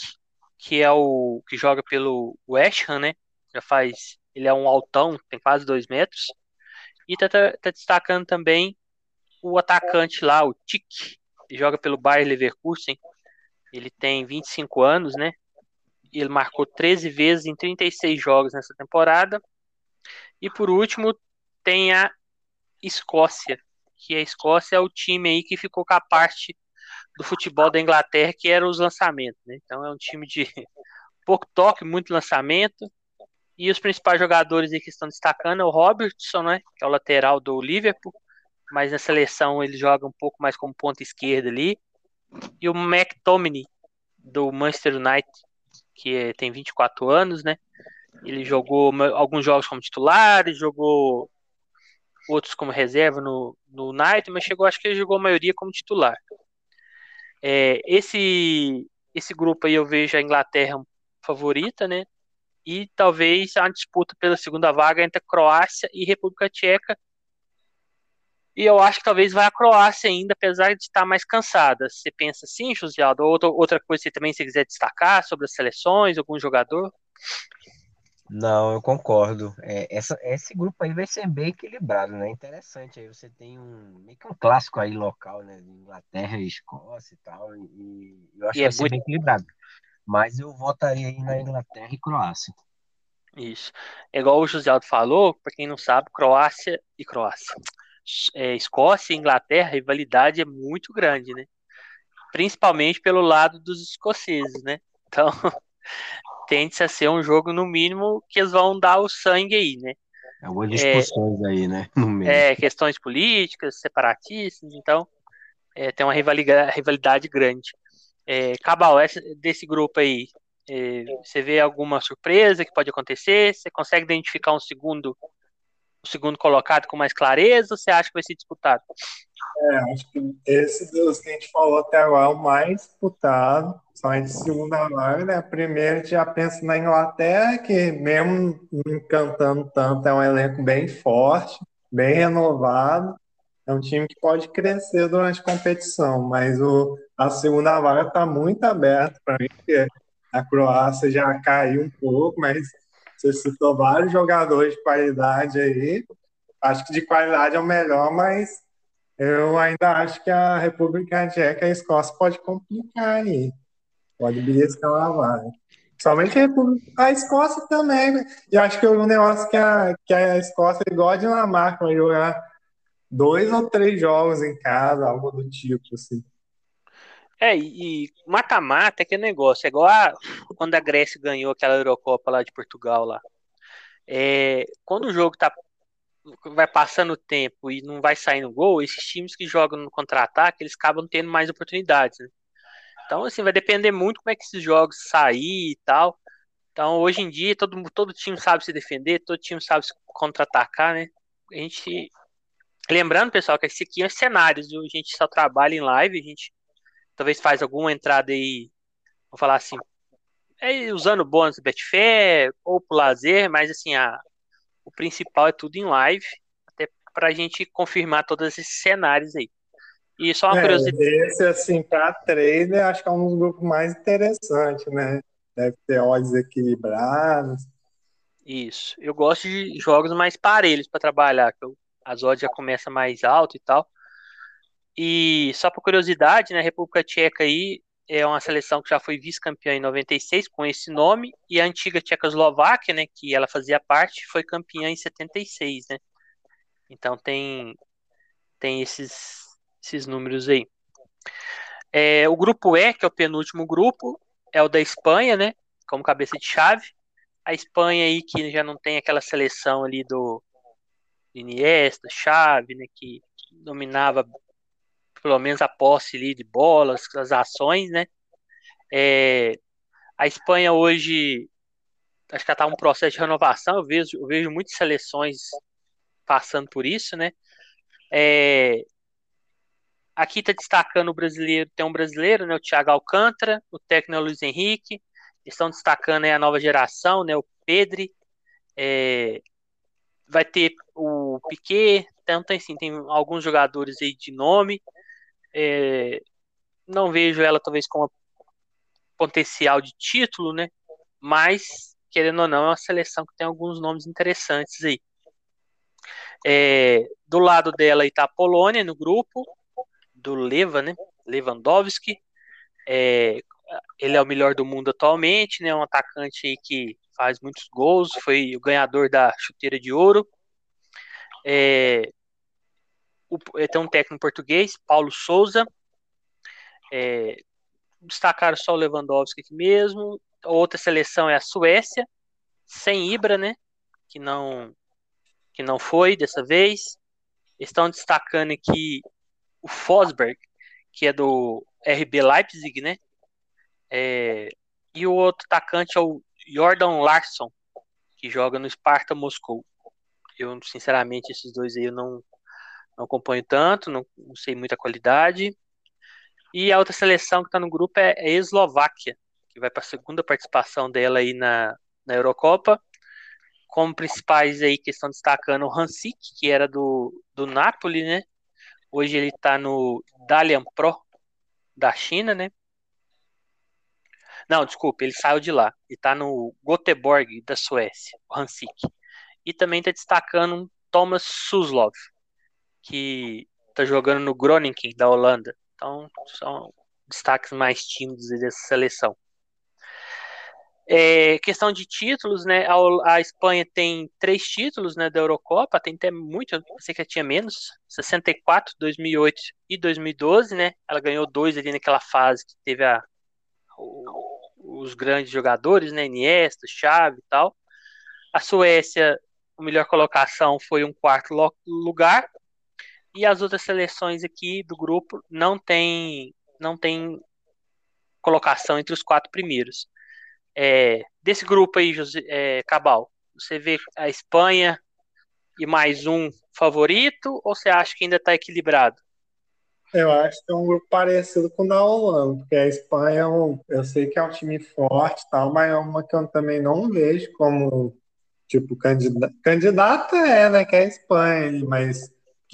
que é o que joga pelo West Ham, né? Já faz, ele é um altão, tem quase dois metros, e tá, tá, tá destacando também o atacante lá, o que joga pelo Bayer Leverkusen, ele tem 25 anos, né? Ele marcou 13 vezes em 36 jogos nessa temporada. E por último, tem a Escócia, que a Escócia é o time aí que ficou com a parte do futebol da Inglaterra, que era os lançamentos, né? Então é um time de pouco toque, muito lançamento. E os principais jogadores aí que estão destacando é o Robertson, né? Que é o lateral do Liverpool. Mas na seleção ele joga um pouco mais como ponta esquerda ali e o McTominay do Manchester United, que é, tem 24 anos, né? Ele jogou alguns jogos como titular, jogou outros como reserva no, no United, mas chegou, acho que ele jogou a maioria como titular. É, esse, esse grupo aí eu vejo a Inglaterra favorita, né? E talvez a disputa pela segunda vaga entre Croácia e República Tcheca. E eu acho que talvez vai a Croácia ainda, apesar de estar mais cansada. Você pensa assim, José Aldo? Outra, outra coisa que também você quiser destacar sobre as seleções, algum jogador? Não, eu concordo. É, essa, esse grupo aí vai ser bem equilibrado, né? Interessante. Aí você tem um meio que um clássico aí local, né? Inglaterra e Escócia e tal. E eu acho e que é vai muito... ser bem equilibrado. Mas eu votaria aí na Inglaterra e Croácia. Isso. É igual o José Aldo falou, para quem não sabe, Croácia e Croácia. É, Escócia e Inglaterra, a rivalidade é muito grande, né? Principalmente pelo lado dos escoceses, né? Então, tende a ser um jogo, no mínimo, que eles vão dar o sangue aí, né? Algumas discussões é, aí, né? É, questões políticas, separatistas, então é, tem uma rivalidade, rivalidade grande. É, Cabal, essa, desse grupo aí, é, você vê alguma surpresa que pode acontecer? Você consegue identificar um segundo, um segundo colocado com mais clareza ou você acha que vai ser disputado? É, acho que esse dos que a gente falou até agora é o mais disputado, somente segunda vaga, né? Primeiro a gente já pensa na Inglaterra, que mesmo não encantando tanto, é um elenco bem forte, bem renovado. É um time que pode crescer durante a competição, mas o, a segunda vaga está muito aberta para mim, porque a Croácia já caiu um pouco, mas você citou vários jogadores de qualidade aí. Acho que de qualidade é o melhor, mas eu ainda acho que a República Tcheca e a Escócia pode complicar aí. Pode beliscar uma vaga. Somente a, a Escócia também. Né? E acho que o negócio que a, que a Escócia, igual a Dinamarca, vai jogar dois ou três jogos em casa, algo do tipo, assim. É, e mata-mata é que negócio. É igual a, quando a Grécia ganhou aquela Eurocopa lá de Portugal lá. É, quando o jogo tá vai passando o tempo e não vai saindo gol, esses times que jogam no contra-ataque, eles acabam tendo mais oportunidades, né? Então, assim, vai depender muito como é que esses jogos sair e tal. Então, hoje em dia, todo, todo time sabe se defender, todo time sabe se contra-atacar, né? A gente. Lembrando, pessoal, que esse aqui é cenários, a gente só trabalha em live, a gente talvez faz alguma entrada aí, vou falar assim, é, usando bônus Betfair ou pro lazer, mas assim, a, o principal é tudo em live, até para a gente confirmar todos esses cenários aí. E só uma é, curiosidade. Esse, assim, para trader, acho que é um dos grupos mais interessantes, né? Deve ter odds equilibradas. Isso. Eu gosto de jogos mais parelhos para trabalhar, que eu, as odds já começam mais alto e tal. E só por curiosidade, né, a República Tcheca aí é uma seleção que já foi vice-campeã em 96 com esse nome, e a antiga Tchecoslováquia, né, que ela fazia parte, foi campeã em 76, né? Então tem tem esses esses números aí. É, o grupo E, que é o penúltimo grupo, é o da Espanha, né? Como cabeça de chave. A Espanha aí que já não tem aquela seleção ali do Iniesta, Chave, né? Que dominava pelo menos a posse ali de bolas, as ações, né? É, a Espanha hoje acho que está um processo de renovação. Eu vejo, eu vejo muitas seleções passando por isso, né? É, aqui está destacando o brasileiro, tem um brasileiro, né? O Thiago Alcântara, o técnico Luiz Henrique. Estão destacando a nova geração, né? O Pedri. É, vai ter o Piquet, então tem, sim, tem alguns jogadores aí de nome. É, não vejo ela talvez como potencial de título, né? Mas, querendo ou não, é uma seleção que tem alguns nomes interessantes aí. É, do lado dela está a Polônia no grupo, do Leva, né? Lewandowski. É, ele é o melhor do mundo atualmente, né? Um atacante aí que faz muitos gols, foi o ganhador da chuteira de ouro. É, o, tem um técnico português, Paulo Souza. É, destacaram só o Lewandowski aqui mesmo. Outra seleção é a Suécia, sem Ibra, né? Que não, que não foi dessa vez. Estão destacando aqui o Fosberg, que é do RB Leipzig, né? É, e o outro atacante é o Jordan Larsson, que joga no Sparta Moscou. Eu, sinceramente, esses dois aí eu não, não acompanho tanto, não, não sei muita qualidade. E a outra seleção que está no grupo é a Eslováquia, que vai para a segunda participação dela aí na, na Eurocopa. Como principais aí que estão destacando o Hansik, que era do, do Napoli, né? Hoje ele está no Dalian Pro da China, né? Não, desculpa, ele saiu de lá. Ele está no Göteborg da Suécia, o Hansik. E também está destacando Thomas Suslov, que está jogando no Groningen da Holanda. Então, são destaques mais tímidos dessa seleção. É, questão de títulos, né? A, a, Espanha tem três títulos né, da Eurocopa, tem até muito, eu pensei que tinha menos, 64, 2008 e 2012, né? Ela ganhou dois ali naquela fase que teve a, o, os grandes jogadores, né? Iniesta, Xavi e tal. A Suécia, a melhor colocação foi um quarto lugar, e as outras seleções aqui do grupo não tem, não tem colocação entre os quatro primeiros. É, desse grupo aí, José, é, Cabal, você vê a Espanha e mais um favorito, ou você acha que ainda está equilibrado? Eu acho que é um grupo parecido com o da Holanda, porque a Espanha, é eu sei que é um time forte tal, mas é uma que eu também não vejo como, tipo. Candidata é, né, que é a Espanha, mas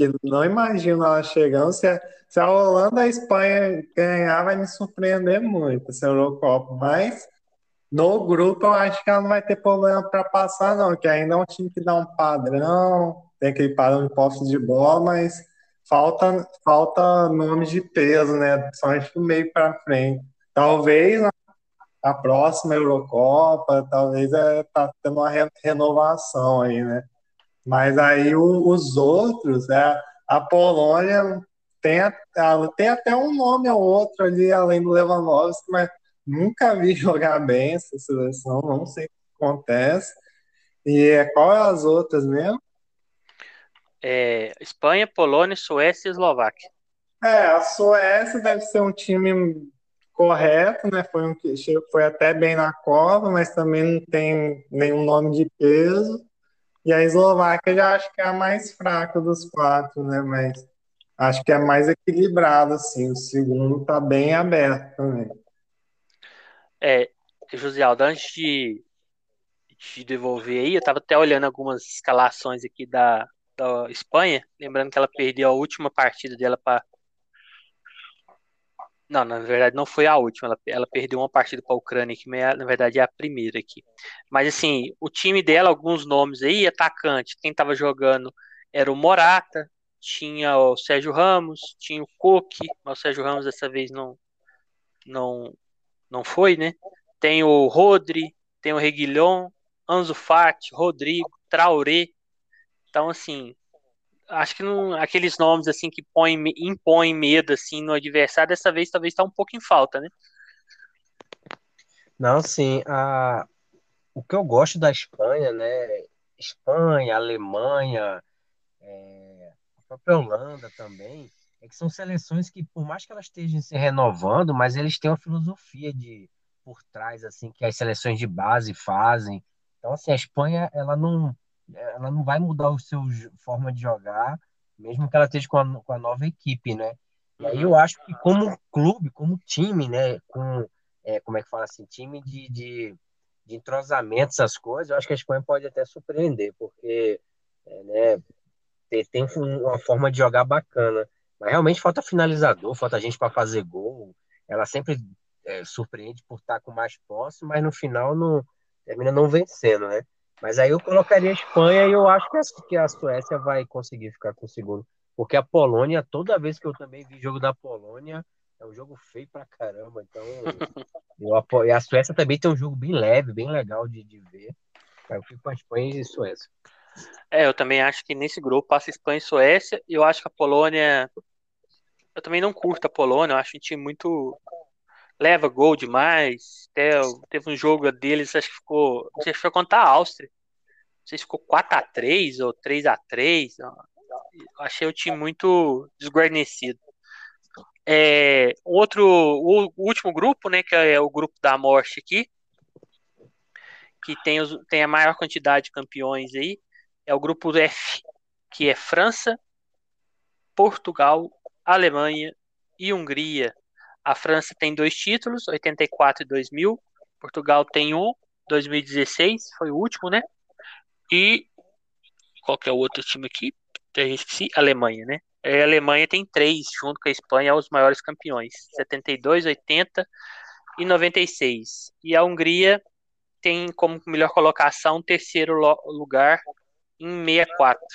que não imagino ela chegando. Se a, se a Holanda e a Espanha ganhar, vai me surpreender muito essa Eurocopa. Mas no grupo eu acho que ela não vai ter problema para passar, não, que ainda é um time que dá um padrão, tem aquele padrão de posse de bola, mas falta, falta nomes de peso, né? Somente do meio para frente. Talvez a próxima Eurocopa, talvez é, tá tendo uma renovação aí, né? Mas aí o, os outros, é, a Polônia tem, tem até um nome ou outro ali, além do Lewandowski, mas nunca vi jogar bem essa seleção, não sei o que acontece. E qual é as outras mesmo? É, Espanha, Polônia, Suécia e Eslováquia. É, a Suécia deve ser um time correto, né? Foi um que foi até bem na Copa, mas também não tem nenhum nome de peso. E a Eslováquia já acho que é a mais fraca dos quatro, né? Mas acho que é mais equilibrado, assim. O segundo tá bem aberto também. É, José Aldo, antes de, de devolver aí, eu tava até olhando algumas escalações aqui da, da Espanha, lembrando que ela perdeu a última partida dela para não, na verdade não foi a última. Ela, ela perdeu uma partida para a Ucrânia, que na verdade é a primeira aqui. Mas assim, o time dela, alguns nomes aí, atacante, quem estava jogando era o Morata, tinha o Sérgio Ramos, tinha o Coque, mas o Sérgio Ramos dessa vez não não não foi, né? Tem o Rodri, tem o Reguilhon, Anzo Fati, Rodrigo, Traoré. Então assim, acho que não, aqueles nomes assim que põem, impõem medo assim no adversário, dessa vez talvez está um pouco em falta, né? Não, sim. A... O que eu gosto da Espanha, né? Espanha, Alemanha, é... a própria Holanda também, é que são seleções que, por mais que elas estejam se renovando, mas eles têm uma filosofia de por trás, assim, que as seleções de base fazem. Então, assim, a Espanha, ela não ela não vai mudar o seu forma de jogar, mesmo que ela esteja com a, com a nova equipe, né? E aí eu acho que como clube, como time, né, com é, como é que fala assim, time de, de, de entrosamento, essas coisas, eu acho que a Espanha pode até surpreender, porque é, né, tem, tem uma forma de jogar bacana. Mas realmente falta finalizador, falta gente para fazer gol. Ela sempre é, surpreende por estar com mais posse, mas no final não termina não vencendo, né? Mas aí eu colocaria a Espanha e eu acho que a, Suécia vai conseguir ficar com o segundo. Porque a Polônia, toda vez que eu também vi jogo da Polônia, é um jogo feio pra caramba. Então, eu, e a Suécia também tem um jogo bem leve, bem legal de, de ver. Eu fico com a Espanha e Suécia. É, eu também acho que nesse grupo passa Espanha e Suécia. E eu acho que a Polônia. Eu também não curto a Polônia, eu acho um time muito leva gol demais. Até, teve um jogo deles, acho que ficou. Não sei se foi contra a Áustria. Não sei se ficou 4x3 ou 3x3. Achei o time muito desguarnecido. É, outro, o, último grupo, né, que é o grupo da morte aqui, que tem, os, tem a maior quantidade de campeões aí, é o grupo F, que é França, Portugal, Alemanha e Hungria. A França tem dois títulos, 84 e 2000. Portugal tem um, 2016, foi o último, né? E qual que é o outro time aqui? Eu esqueci, Alemanha, né? A Alemanha tem três, junto com a Espanha, os maiores campeões: 72, 80 e 96. E a Hungria tem como melhor colocação terceiro lugar em 64.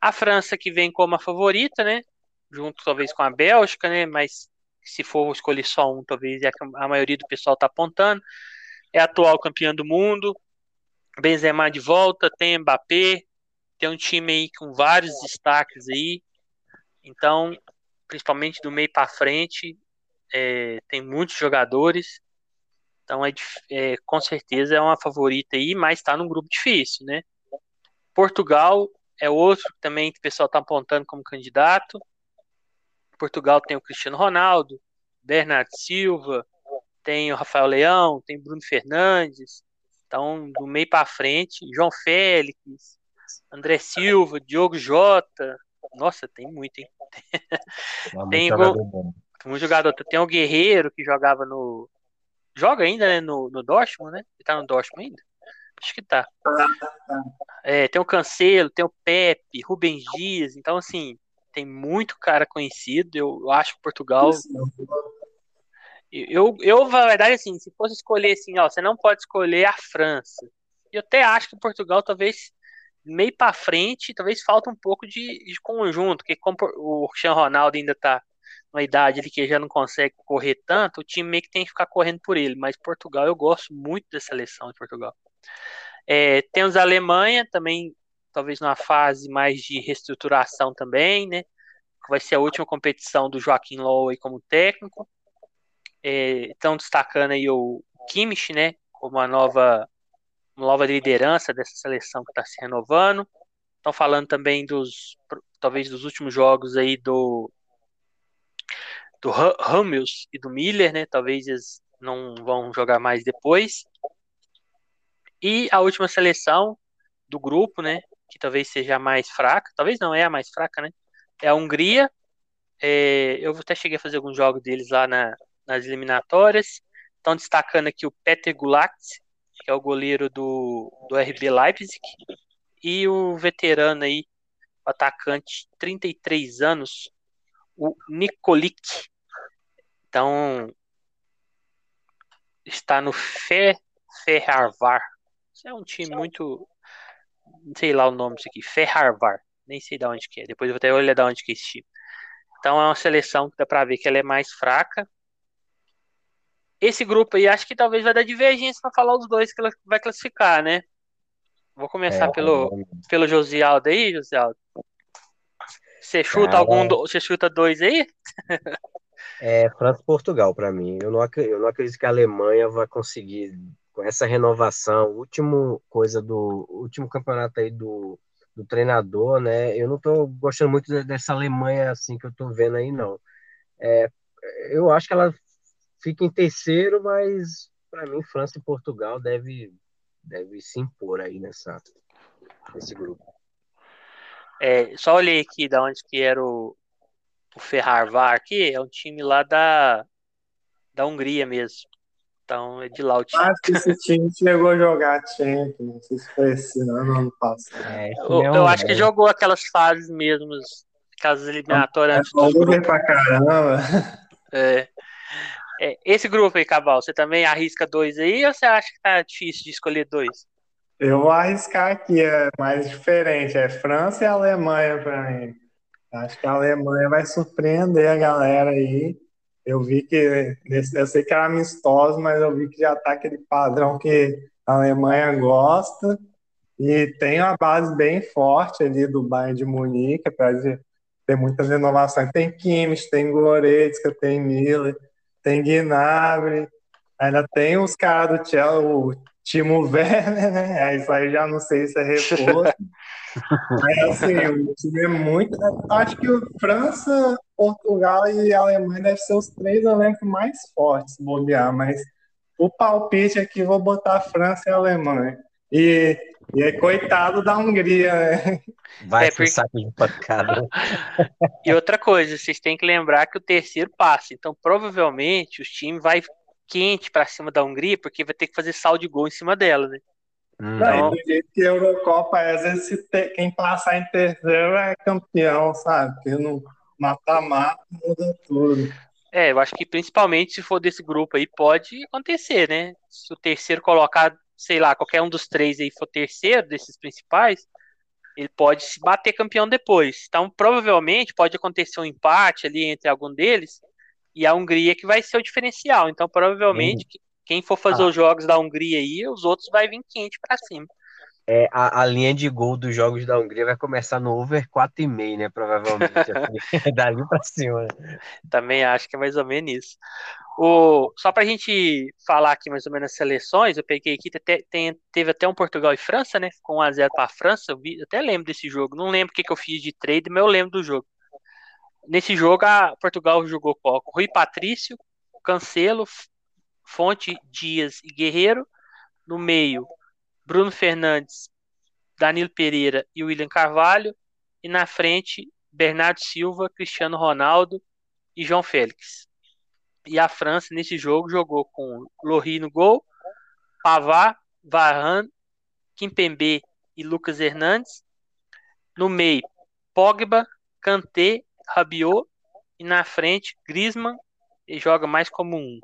A França que vem como a favorita, né? Junto talvez com a Bélgica, né? Mas se for escolher só um, talvez é a maioria do pessoal está apontando. É atual campeã do mundo. Benzema de volta, tem Mbappé, tem um time aí com vários destaques aí. Então, principalmente do meio para frente, é, tem muitos jogadores. Então, é, é, com certeza é uma favorita aí, mas está num grupo difícil, né? Portugal é outro que também o pessoal está apontando como candidato. Portugal tem o Cristiano Ronaldo, Bernardo Silva, tem o Rafael Leão, tem Bruno Fernandes. Então, do meio para frente, João Félix, André Silva, Diogo Jota. Nossa, tem muito, hein? tem jogador muito jogador. Tem o Guerreiro que jogava no. Joga ainda, né? No, no Dortmund, né? Ele tá no Dortmund ainda? Acho que tá. É, tem o Cancelo, tem o Pepe, Rubens Dias. Então, assim, tem muito cara conhecido. Eu acho que Portugal. Eu, eu, na verdade, assim, se fosse escolher assim, ó, você não pode escolher a França. Eu até acho que Portugal talvez meio para frente, talvez falta um pouco de, de conjunto, porque como o Cristiano Ronaldo ainda tá numa idade ali que já não consegue correr tanto, o time meio que tem que ficar correndo por ele. Mas Portugal, eu gosto muito da seleção de Portugal. É, temos a Alemanha também, talvez numa fase mais de reestruturação também, né? Vai ser a última competição do Joaquim Low como técnico. Estão é, destacando aí o Kimmich, né? Como a nova uma nova liderança dessa seleção que está se renovando. Estão falando também dos, talvez dos últimos jogos aí do do Ramos e do Miller, né? Talvez eles não vão jogar mais depois. E a última seleção do grupo, né? Que talvez seja a mais fraca, talvez não é a mais fraca, né? É a Hungria. É, eu até cheguei a fazer alguns jogos deles lá na, nas eliminatórias. Estão destacando aqui o Peter Gulak, que é o goleiro do, do RB Leipzig, e o veterano aí, o atacante, 33 anos, o Nikolic. Então, está no Fe, Ferrarvar. Isso é um time muito. Não sei lá o nome disso aqui. Ferrarvar. Nem sei de onde que é. Depois eu vou até olhar de onde que é esse time. Então é uma seleção que dá para ver que ela é mais fraca esse grupo aí acho que talvez vai dar divergência para falar os dois que ela vai classificar, né? Vou começar é, pelo, é. pelo Josialdo aí, Josialdo. Você chuta Cara, algum, você chuta dois aí? é França e Portugal para mim. Eu não, eu não acredito que a Alemanha vai conseguir com essa renovação, último coisa do último campeonato aí do, do treinador, né? Eu não tô gostando muito dessa Alemanha assim que eu tô vendo aí não. É, eu acho que ela fica em terceiro, mas para mim França e Portugal deve deve se impor aí nessa nesse grupo. É, só olhei aqui da onde que era o, o Ferrarvar aqui, é um time lá da da Hungria mesmo. Então é de lá o time. Acho que esse time chegou a jogar Champions, não sei se foi esse ano, ano passado. É, eu, eu acho que jogou aquelas fases mesmo, aquelas eliminatórias é, antes do pra caramba. É. É, esse grupo aí, Cabal, você também arrisca dois aí ou você acha que tá difícil de escolher dois? Eu vou arriscar aqui, é mais diferente, é França e Alemanha para mim. Acho que a Alemanha vai surpreender a galera aí. Eu vi que, eu sei que era amistoso, mas eu vi que já tá aquele padrão que a Alemanha gosta e tem uma base bem forte ali do Bayern de Munique, apesar de ter muitas renovações. Tem Kimmich, tem Goretzka, tem Miller tem Gnabry, ainda tem os caras do Chelsea, o Timo Werner, né? Isso aí já não sei se é reforço. Mas assim, o time é muito. Acho que o França, Portugal e Alemanha devem ser os três elencos mais fortes, bobear, mas o palpite aqui vou botar França e Alemanha. E E aí, coitado da Hungria, né? Vai é, porque... saco de pancada. e outra coisa, vocês têm que lembrar que o terceiro passa. Então, provavelmente, os times vai quente para cima da Hungria, porque vai ter que fazer saldo de gol em cima dela, né? Hum. Então, do jeito que a Eurocopa, às vezes, quem passar em terceiro é campeão, sabe? Porque no mata-mata muda tudo. É, eu acho que principalmente se for desse grupo aí, pode acontecer, né? Se o terceiro colocar, sei lá, qualquer um dos três aí for terceiro desses principais, ele pode se bater campeão depois. Então, provavelmente, pode acontecer um empate ali entre algum deles, e a Hungria que vai ser o diferencial. Então, provavelmente, Sim. quem for fazer ah. os jogos da Hungria aí, os outros vai vir quente para cima. É, a, a, linha de gol dos jogos da Hungria vai começar no over 4,5, né? Provavelmente. Assim, dali para cima. Também acho que é mais ou menos isso. O, só para a gente falar aqui mais ou menos as seleções, eu peguei aqui, tem, tem, teve até um Portugal e França, né? Com 1x0 para a França. Eu, vi, até lembro desse jogo. Não lembro o que, que eu fiz de trade, mas eu lembro do jogo. Nesse jogo, a Portugal jogou com Rui Patrício, Cancelo, Fonte, Dias e Guerreiro. No meio, Bruno Fernandes, Danilo Pereira e William Carvalho. E na frente, Bernardo Silva, Cristiano Ronaldo e João Félix. E a França, nesse jogo, jogou com Lohri no gol, Pavard, Varane, Kimpembe e Lucas Hernandes. No meio, Pogba, Kanté Rabiot e na frente Griezmann ele joga mais como um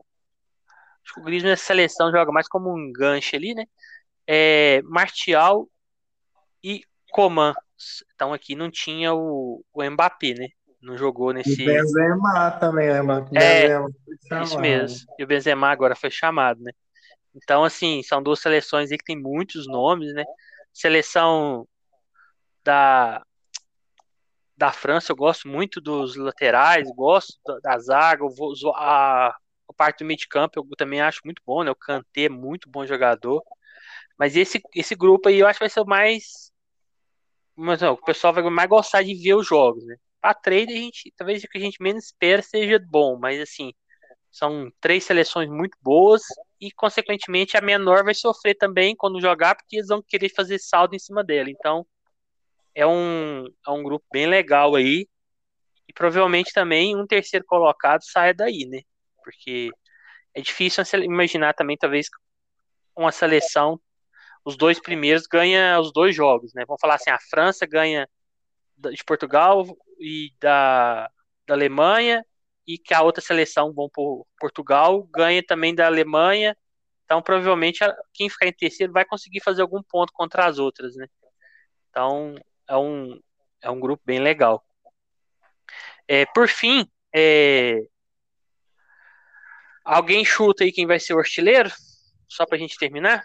acho que o Griezmann nessa seleção joga mais como um gancho ali, né? É, Martial e Coman. Então aqui não tinha o, o Mbappé, né? Não jogou nesse. E Benzema também, né, É, isso mesmo. E o Benzema agora foi chamado, né? Então, assim, são duas seleções aí que tem muitos nomes, né? Seleção da, da França, eu gosto muito dos laterais, gosto da, da zaga, a, a parte do meio de campo eu também acho muito bom, né? O Kanté é muito bom jogador. Mas esse, esse grupo aí eu acho que vai ser o mais. Mas, não, o pessoal vai mais gostar de ver os jogos, né? A trade, a gente, talvez o que a gente menos espera seja bom, mas assim, são três seleções muito boas e, consequentemente, a menor vai sofrer também quando jogar, porque eles vão querer fazer saldo em cima dela. Então, é um, é um grupo bem legal aí. E provavelmente também um terceiro colocado saia daí, né? Porque é difícil imaginar também, talvez, uma seleção, os dois primeiros ganham os dois jogos, né? Vamos falar assim, a França ganha de Portugal e da, da Alemanha, e que a outra seleção, vão por Portugal, ganha também da Alemanha. Então, provavelmente, quem ficar em terceiro vai conseguir fazer algum ponto contra as outras, né? Então, é um, é um grupo bem legal. É, por fim, é, alguém chuta aí quem vai ser o artilheiro? Só pra gente terminar?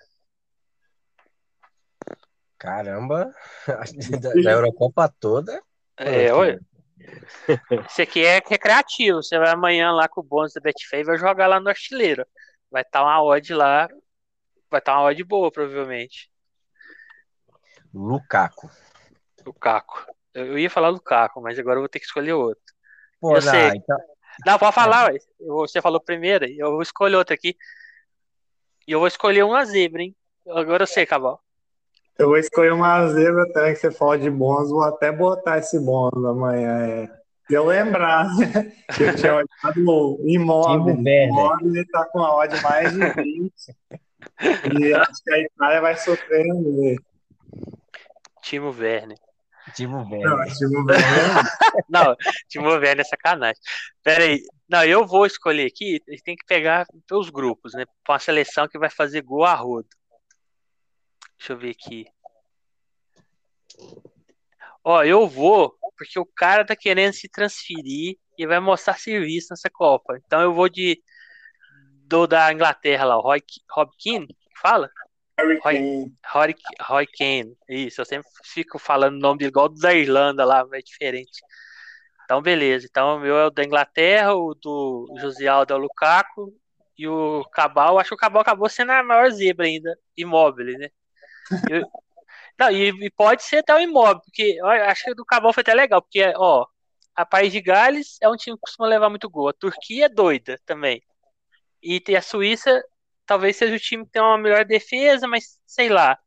Caramba, da, Eurocopa toda. É, olha. Isso aqui é recreativo. Você vai amanhã lá com o bônus da Betfair e vai jogar lá no artilheiro. Vai estar tá uma odd lá. Vai estar tá uma odd boa, provavelmente. Lukaku. Lukaku. Eu ia falar Lukaku, mas agora eu vou ter que escolher outro. Pô, eu não, sei. Então... Não, pode falar, é. Você falou primeiro, eu vou escolher outro aqui. E eu vou escolher uma zebra, hein? Agora eu sei, Cabal. Eu vou escolher uma zebra também, que você fala de bônus, vou até botar esse bônus amanhã. É. Se eu lembrar né, que eu tinha olhado o imóvel, o imóvel ele tá com a odd mais de 20. e acho que a Itália vai sofrer. Timo Werner. Timo Werner. Não, Timo Werner. não, Timo Werner é sacanagem. Pera aí. Não, eu vou escolher aqui, tem que pegar pelos grupos, né? Para uma seleção que vai fazer gol a rodo. Deixa eu ver aqui. Ó, eu vou, porque o cara tá querendo se transferir e vai mostrar serviço nessa Copa. Então eu vou de do da Inglaterra lá, o Roy, Rob Keane, fala? Roy, Roy, Roy Kane. Isso, eu sempre fico falando o nome dele igual do da Irlanda lá, mas é diferente. Então, beleza. Então, o meu é o da Inglaterra, o do José Aldo é o Lukaku e o Cabal. Acho que o Cabal acabou sendo a maior zebra ainda, imóvel, né? Eu, não, e, e, pode ser até o imóvel, porque ó, acho que do Cabal foi até legal, porque, ó, a País de Gales é um time que costuma levar muito gol. A Turquia é doida também. E a Suíça talvez seja o time que tem uma melhor defesa, mas sei lá.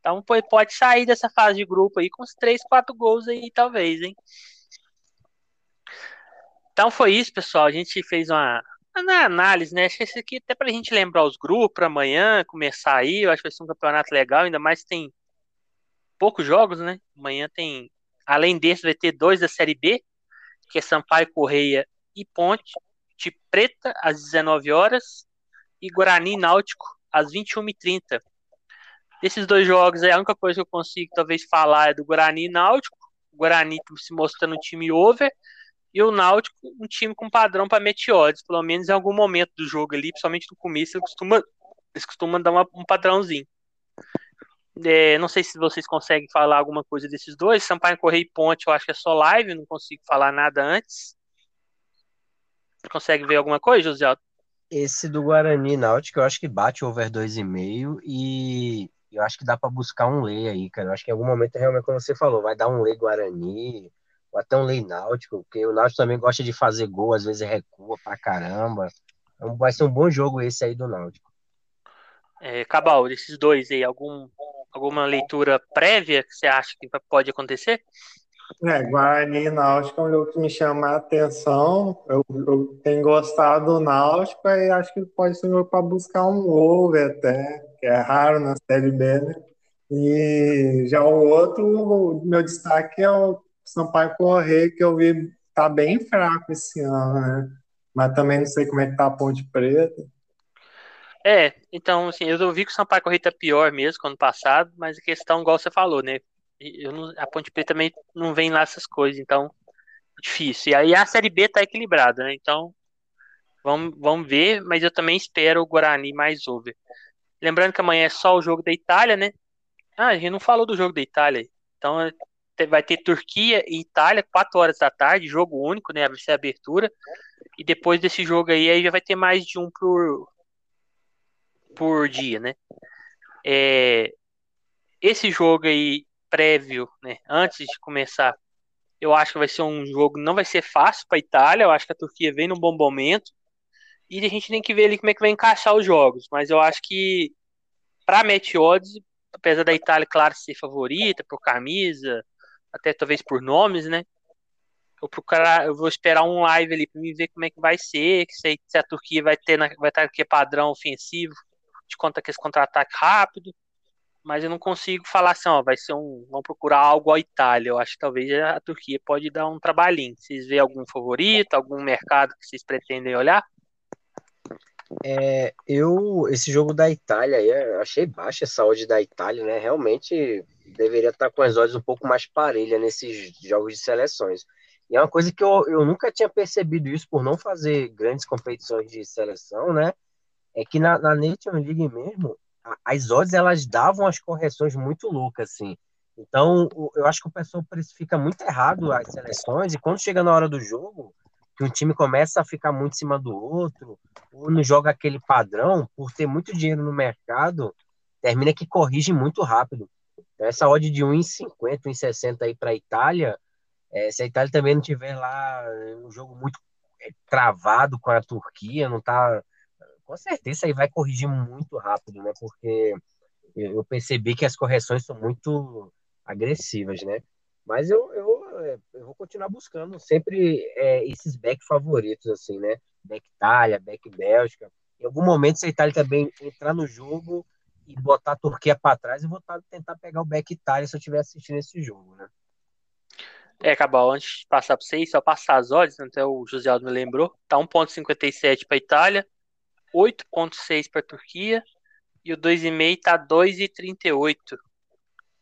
Então pode sair dessa fase de grupo aí com uns 3, 4 gols aí, talvez, hein? Então foi isso, pessoal. A gente fez uma, uma análise, né? Acho que esse aqui até pra gente lembrar os grupos para amanhã começar aí. Eu acho que vai ser um campeonato legal, ainda mais tem poucos jogos, né? Amanhã tem, além desse, vai ter dois da Série B, que é Sampaio Correia e Ponte, de Preta às 19 horas e Guarani Náutico às 21h30. Desses dois jogos, a única coisa que eu consigo talvez falar é do Guarani Náutico. O Guarani se mostrando um time over e o Náutico um time com padrão para meteores, pelo menos em algum momento do jogo ali, principalmente no começo, eles costumam, eles costumam dar uma, um padrãozinho. É, não sei se vocês conseguem falar alguma coisa desses dois. Sampaio Correia e Ponte, eu acho que é só live, não consigo falar nada antes. Consegue ver alguma coisa, José? Esse do Guarani Náutico, eu acho que bate over 2,5 e eu acho que dá para buscar um lei aí, cara. Eu acho que em algum momento, realmente, como você falou, vai dar um lei Guarani, ou até um lei Náutico, porque o Náutico também gosta de fazer gol, às vezes recua pra caramba. Então vai ser um bom jogo esse aí do Náutico. É, Cabal, desses dois aí, algum, alguma leitura prévia que você acha que pode acontecer? É, Guarani e Náutico é um jogo que me chama a atenção. Eu, eu tenho gostado do Náutico e acho que pode ser um jogo para buscar um over até, que é raro na Série B, né? E já o outro, o meu destaque é o Sampaio Correia, que eu vi tá bem fraco esse ano, né? Mas também não sei como é que tá a Ponte Preta. É, então, assim, eu vi que o Sampaio Correia tá pior mesmo que ano passado, mas a questão, igual você falou, né? Não, a Ponte Preta também não vem lá essas coisas, então difícil. E aí a Série B tá equilibrada, né? Então vamos, vamos ver, mas eu também espero o Guarani mais over. Lembrando que amanhã é só o jogo da Itália, né? Ah, a gente não falou do jogo da Itália. Então vai ter Turquia e Itália, 4 horas da tarde, jogo único, né? Vai ser a abertura. E depois desse jogo aí, aí já vai ter mais de um por, por dia, né? É, esse jogo aí prévio, né, antes de começar, eu acho que vai ser um jogo, não vai ser fácil para a Itália, eu acho que a Turquia vem num bom momento, e a gente tem que ver ali como é que vai encaixar os jogos, mas eu acho que para match odds, apesar da Itália, claro, ser favorita por camisa, até talvez por nomes, né, eu procurar, eu vou esperar um live ali para me ver como é que vai ser, se, se a Turquia vai ter vai estar aqui padrão ofensivo, de conta que esse contra-ataque rápido, mas eu não consigo falar assim, ó, vai ser um, vamos procurar algo à Itália. Eu acho que talvez a Turquia pode dar um trabalhinho. Vocês vê algum favorito, algum mercado que vocês pretendem olhar? É, eu esse jogo da Itália, eu achei baixa essa odd da Itália, né? Realmente deveria estar com as odds um pouco mais parelha nesses jogos de seleções. E é uma coisa que eu, eu nunca tinha percebido isso por não fazer grandes competições de seleção, né? É que na, na Nations League mesmo, as odds elas davam as correções muito loucas, assim. Então, eu acho que o pessoal precifica muito errado as seleções, e quando chega na hora do jogo, que um time começa a ficar muito em cima do outro, ou não joga aquele padrão, por ter muito dinheiro no mercado, termina que corrige muito rápido. Então, essa odd de 1,50, 1,60 aí para a Itália, é, se a Itália também não tiver lá um jogo muito é, travado com a Turquia, não tá com certeza aí vai corrigir muito rápido, né? Porque eu percebi que as correções são muito agressivas, né? Mas eu, eu, eu vou continuar buscando sempre é, esses back favoritos, assim, né? Back Itália, back Bélgica. Em algum momento, se a Itália também entrar no jogo e botar a Turquia para trás, eu vou tentar pegar o back Itália se eu estiver assistindo esse jogo, né? É, Cabal, antes de passar para vocês, só passar as odds, até o José Aldo me lembrou. Tá 1,57 para Itália, 8,6 para a Turquia e o 2,5 está 2,38.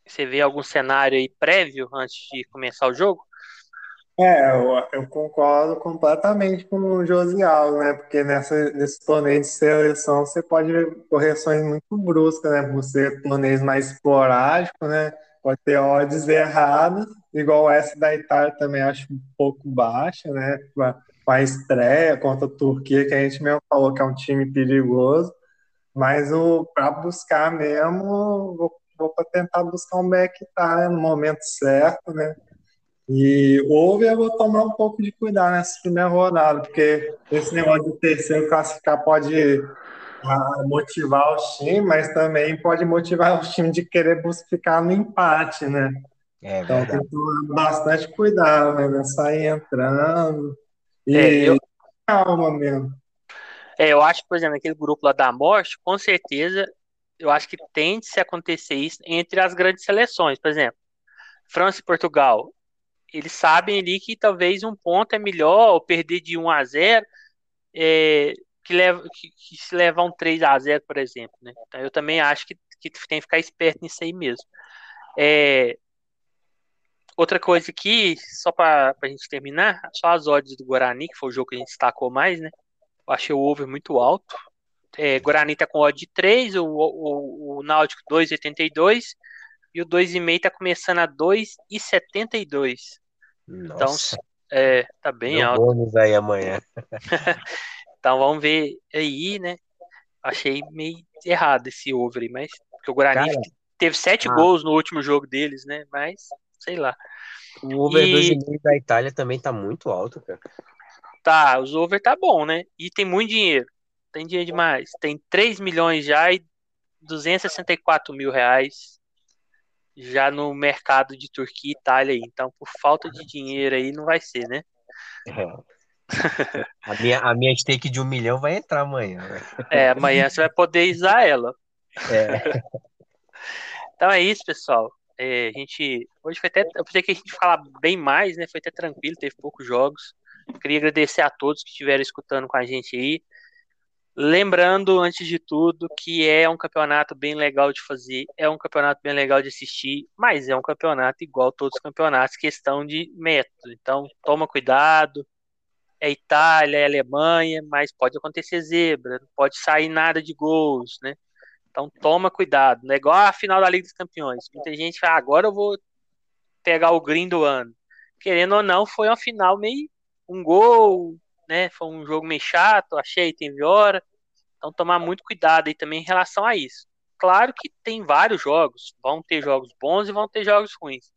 Você vê algum cenário aí prévio antes de começar o jogo? É, eu, eu concordo completamente com o Josial, né? Porque nessa, nesse torneio de seleção você pode ver correções muito bruscas, né? Por ser torneios mais esporádicos, né? Pode ter odds erradas, igual essa da Itália também acho um pouco baixa, né? com a estreia contra a Turquia, que a gente mesmo falou que é um time perigoso, mas para buscar mesmo, vou, vou tentar buscar um back tá, no momento certo, né? E houve, eu vou tomar um pouco de cuidado nessa primeira rodada, porque esse negócio do terceiro classificar pode a motivar os times, mas também pode motivar os times de querer buscar no empate, né? É, então tem que tomar bastante cuidado, né? Não sair entrando. E é, eu... calma mesmo. É, eu acho, por exemplo, aquele grupo lá da morte, com certeza, eu acho que tende a acontecer isso entre as grandes seleções. Por exemplo, França e Portugal. Eles sabem ali que talvez um ponto é melhor, ou perder de 1 a 0 é, que, leva, que, que se levar um 3 a 0 por exemplo. Né? Então, eu também acho que, que tem que ficar esperto nisso aí mesmo. É, outra coisa aqui, só para a gente terminar, só as odds do Guarani, que foi o jogo que a gente destacou mais, né? Eu achei o over muito alto. É, Guarani tá com odd de 3, o, o, o Náutico 2,82 e o 2,5 tá começando a 2,72. Então, é, tá bem Meu alto. bônus aí amanhã. então vamos ver aí, né? Achei meio errado esse over aí, mas porque o Guarani Cara, teve 7 ah. gols no último jogo deles, né? Mas sei lá. O over e... 2,5 da Itália também tá muito alto, cara. Tá, os over tá bom, né? E tem muito dinheiro. Tem dinheiro demais. Tem 3 milhões já e 264 mil reais já no mercado de Turquia e Itália aí. Então, por falta de dinheiro aí, não vai ser, né? É. a, minha, a minha stake de um milhão vai entrar amanhã. Né? É, amanhã você vai poder usar ela. É. Então é isso, pessoal. É, a gente. Hoje foi até. Eu pensei que a gente falar bem mais, né? Foi até tranquilo, teve poucos jogos. Queria agradecer a todos que estiveram escutando com a gente aí. Lembrando, antes de tudo, que é um campeonato bem legal de fazer, é um campeonato bem legal de assistir, mas é um campeonato igual todos os campeonatos, questão de método. Então, toma cuidado. É Itália, é Alemanha, mas pode acontecer zebra, não pode sair nada de gols, né? Então, toma cuidado. Não é igual a final da Liga dos Campeões. Muita gente fala, ah, agora eu vou pegar o green do ano. Querendo ou não, foi uma final meio um gol, né? Foi um jogo meio chato, achei, teve hora. Então tomar muito cuidado aí também em relação a isso. Claro que tem vários jogos, vão ter jogos bons e vão ter jogos ruins.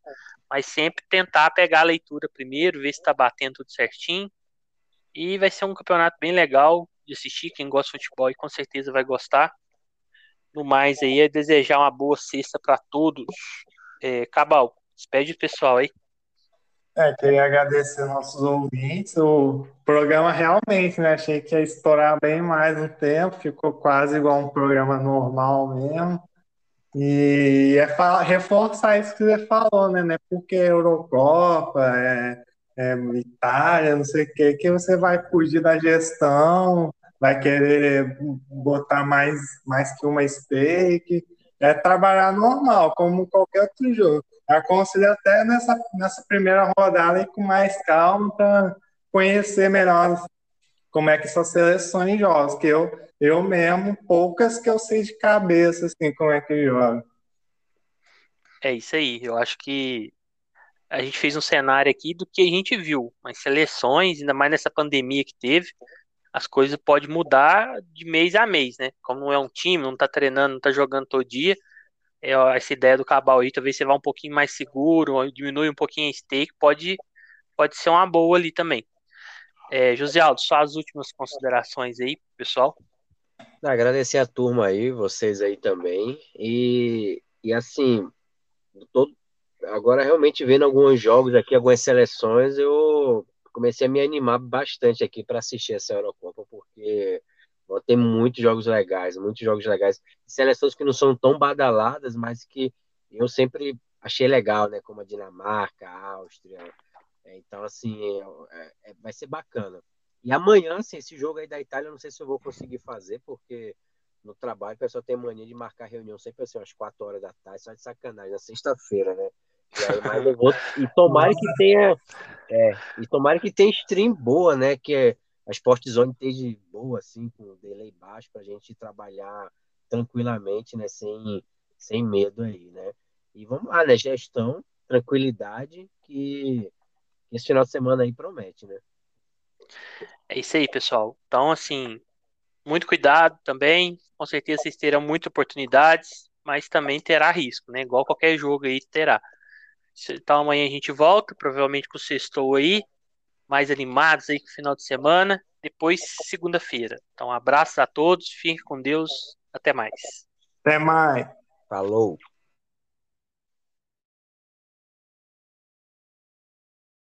Mas sempre tentar pegar a leitura primeiro, ver se está batendo tudo certinho. E vai ser um campeonato bem legal de assistir. Quem gosta de futebol e com certeza vai gostar. No mais aí é desejar uma boa sexta para todos. É, Cabal, despede o pessoal aí. É, queria agradecer nossos ouvintes. O programa realmente, né? Achei que ia estourar bem mais um tempo, ficou quase igual um programa normal mesmo. E é reforçar isso que você falou, né? Não é porque é Eurocopa, é, é Itália, não sei o que, que você vai fugir da gestão, vai querer botar mais, mais que uma stake. É trabalhar normal, como qualquer outro jogo aconselho até nessa, nessa primeira rodada e com mais calma para conhecer melhor como é que essas seleções jogam, que eu, eu mesmo, poucas que eu sei de cabeça, assim, como é que joga. É isso aí, eu acho que a gente fez um cenário aqui do que a gente viu, mas seleções, ainda mais nessa pandemia que teve, as coisas podem mudar de mês a mês, né? Como não é um time, não tá treinando, não tá jogando todo dia, essa ideia do cabal aí, talvez você vá um pouquinho mais seguro, diminui um pouquinho a stake, pode, pode ser uma boa ali também. É, José Aldo, só as últimas considerações aí, pessoal. Agradecer a turma aí, vocês aí também. E, e assim, todo, agora realmente vendo alguns jogos aqui, algumas seleções, eu comecei a me animar bastante aqui para assistir essa Eurocopa, porque tem muitos jogos legais, muitos jogos legais. Seleções que não são tão badaladas, mas que eu sempre achei legal, né? Como a Dinamarca, a Áustria. É, então, assim, é, é, vai ser bacana. E amanhã, assim, esse jogo aí da Itália, eu não sei se eu vou conseguir fazer, porque no trabalho o pessoal tem mania de marcar reunião sempre assim, umas 4 horas da tarde, só de sacanagem, na sexta-feira, né? E, aí, mas eu vou, e tomara que tenha. É, e tomara que tenha stream boa, né? Que é, a Sport Zone esteja boa, assim, com delay baixo, para a gente trabalhar tranquilamente, né, sem, sem medo aí, né? E vamos lá, né? Gestão, tranquilidade, que esse final de semana aí promete, né? É isso aí, pessoal. Então, assim, muito cuidado também. Com certeza vocês terão muitas oportunidades, mas também terá risco, né? Igual qualquer jogo aí terá. Então amanhã a gente volta, provavelmente com o sextou aí mais animados aí com o final de semana. depois segunda-feira. Então, abraço a todos, fiquem com Deus, até mais. Até mais. Falou.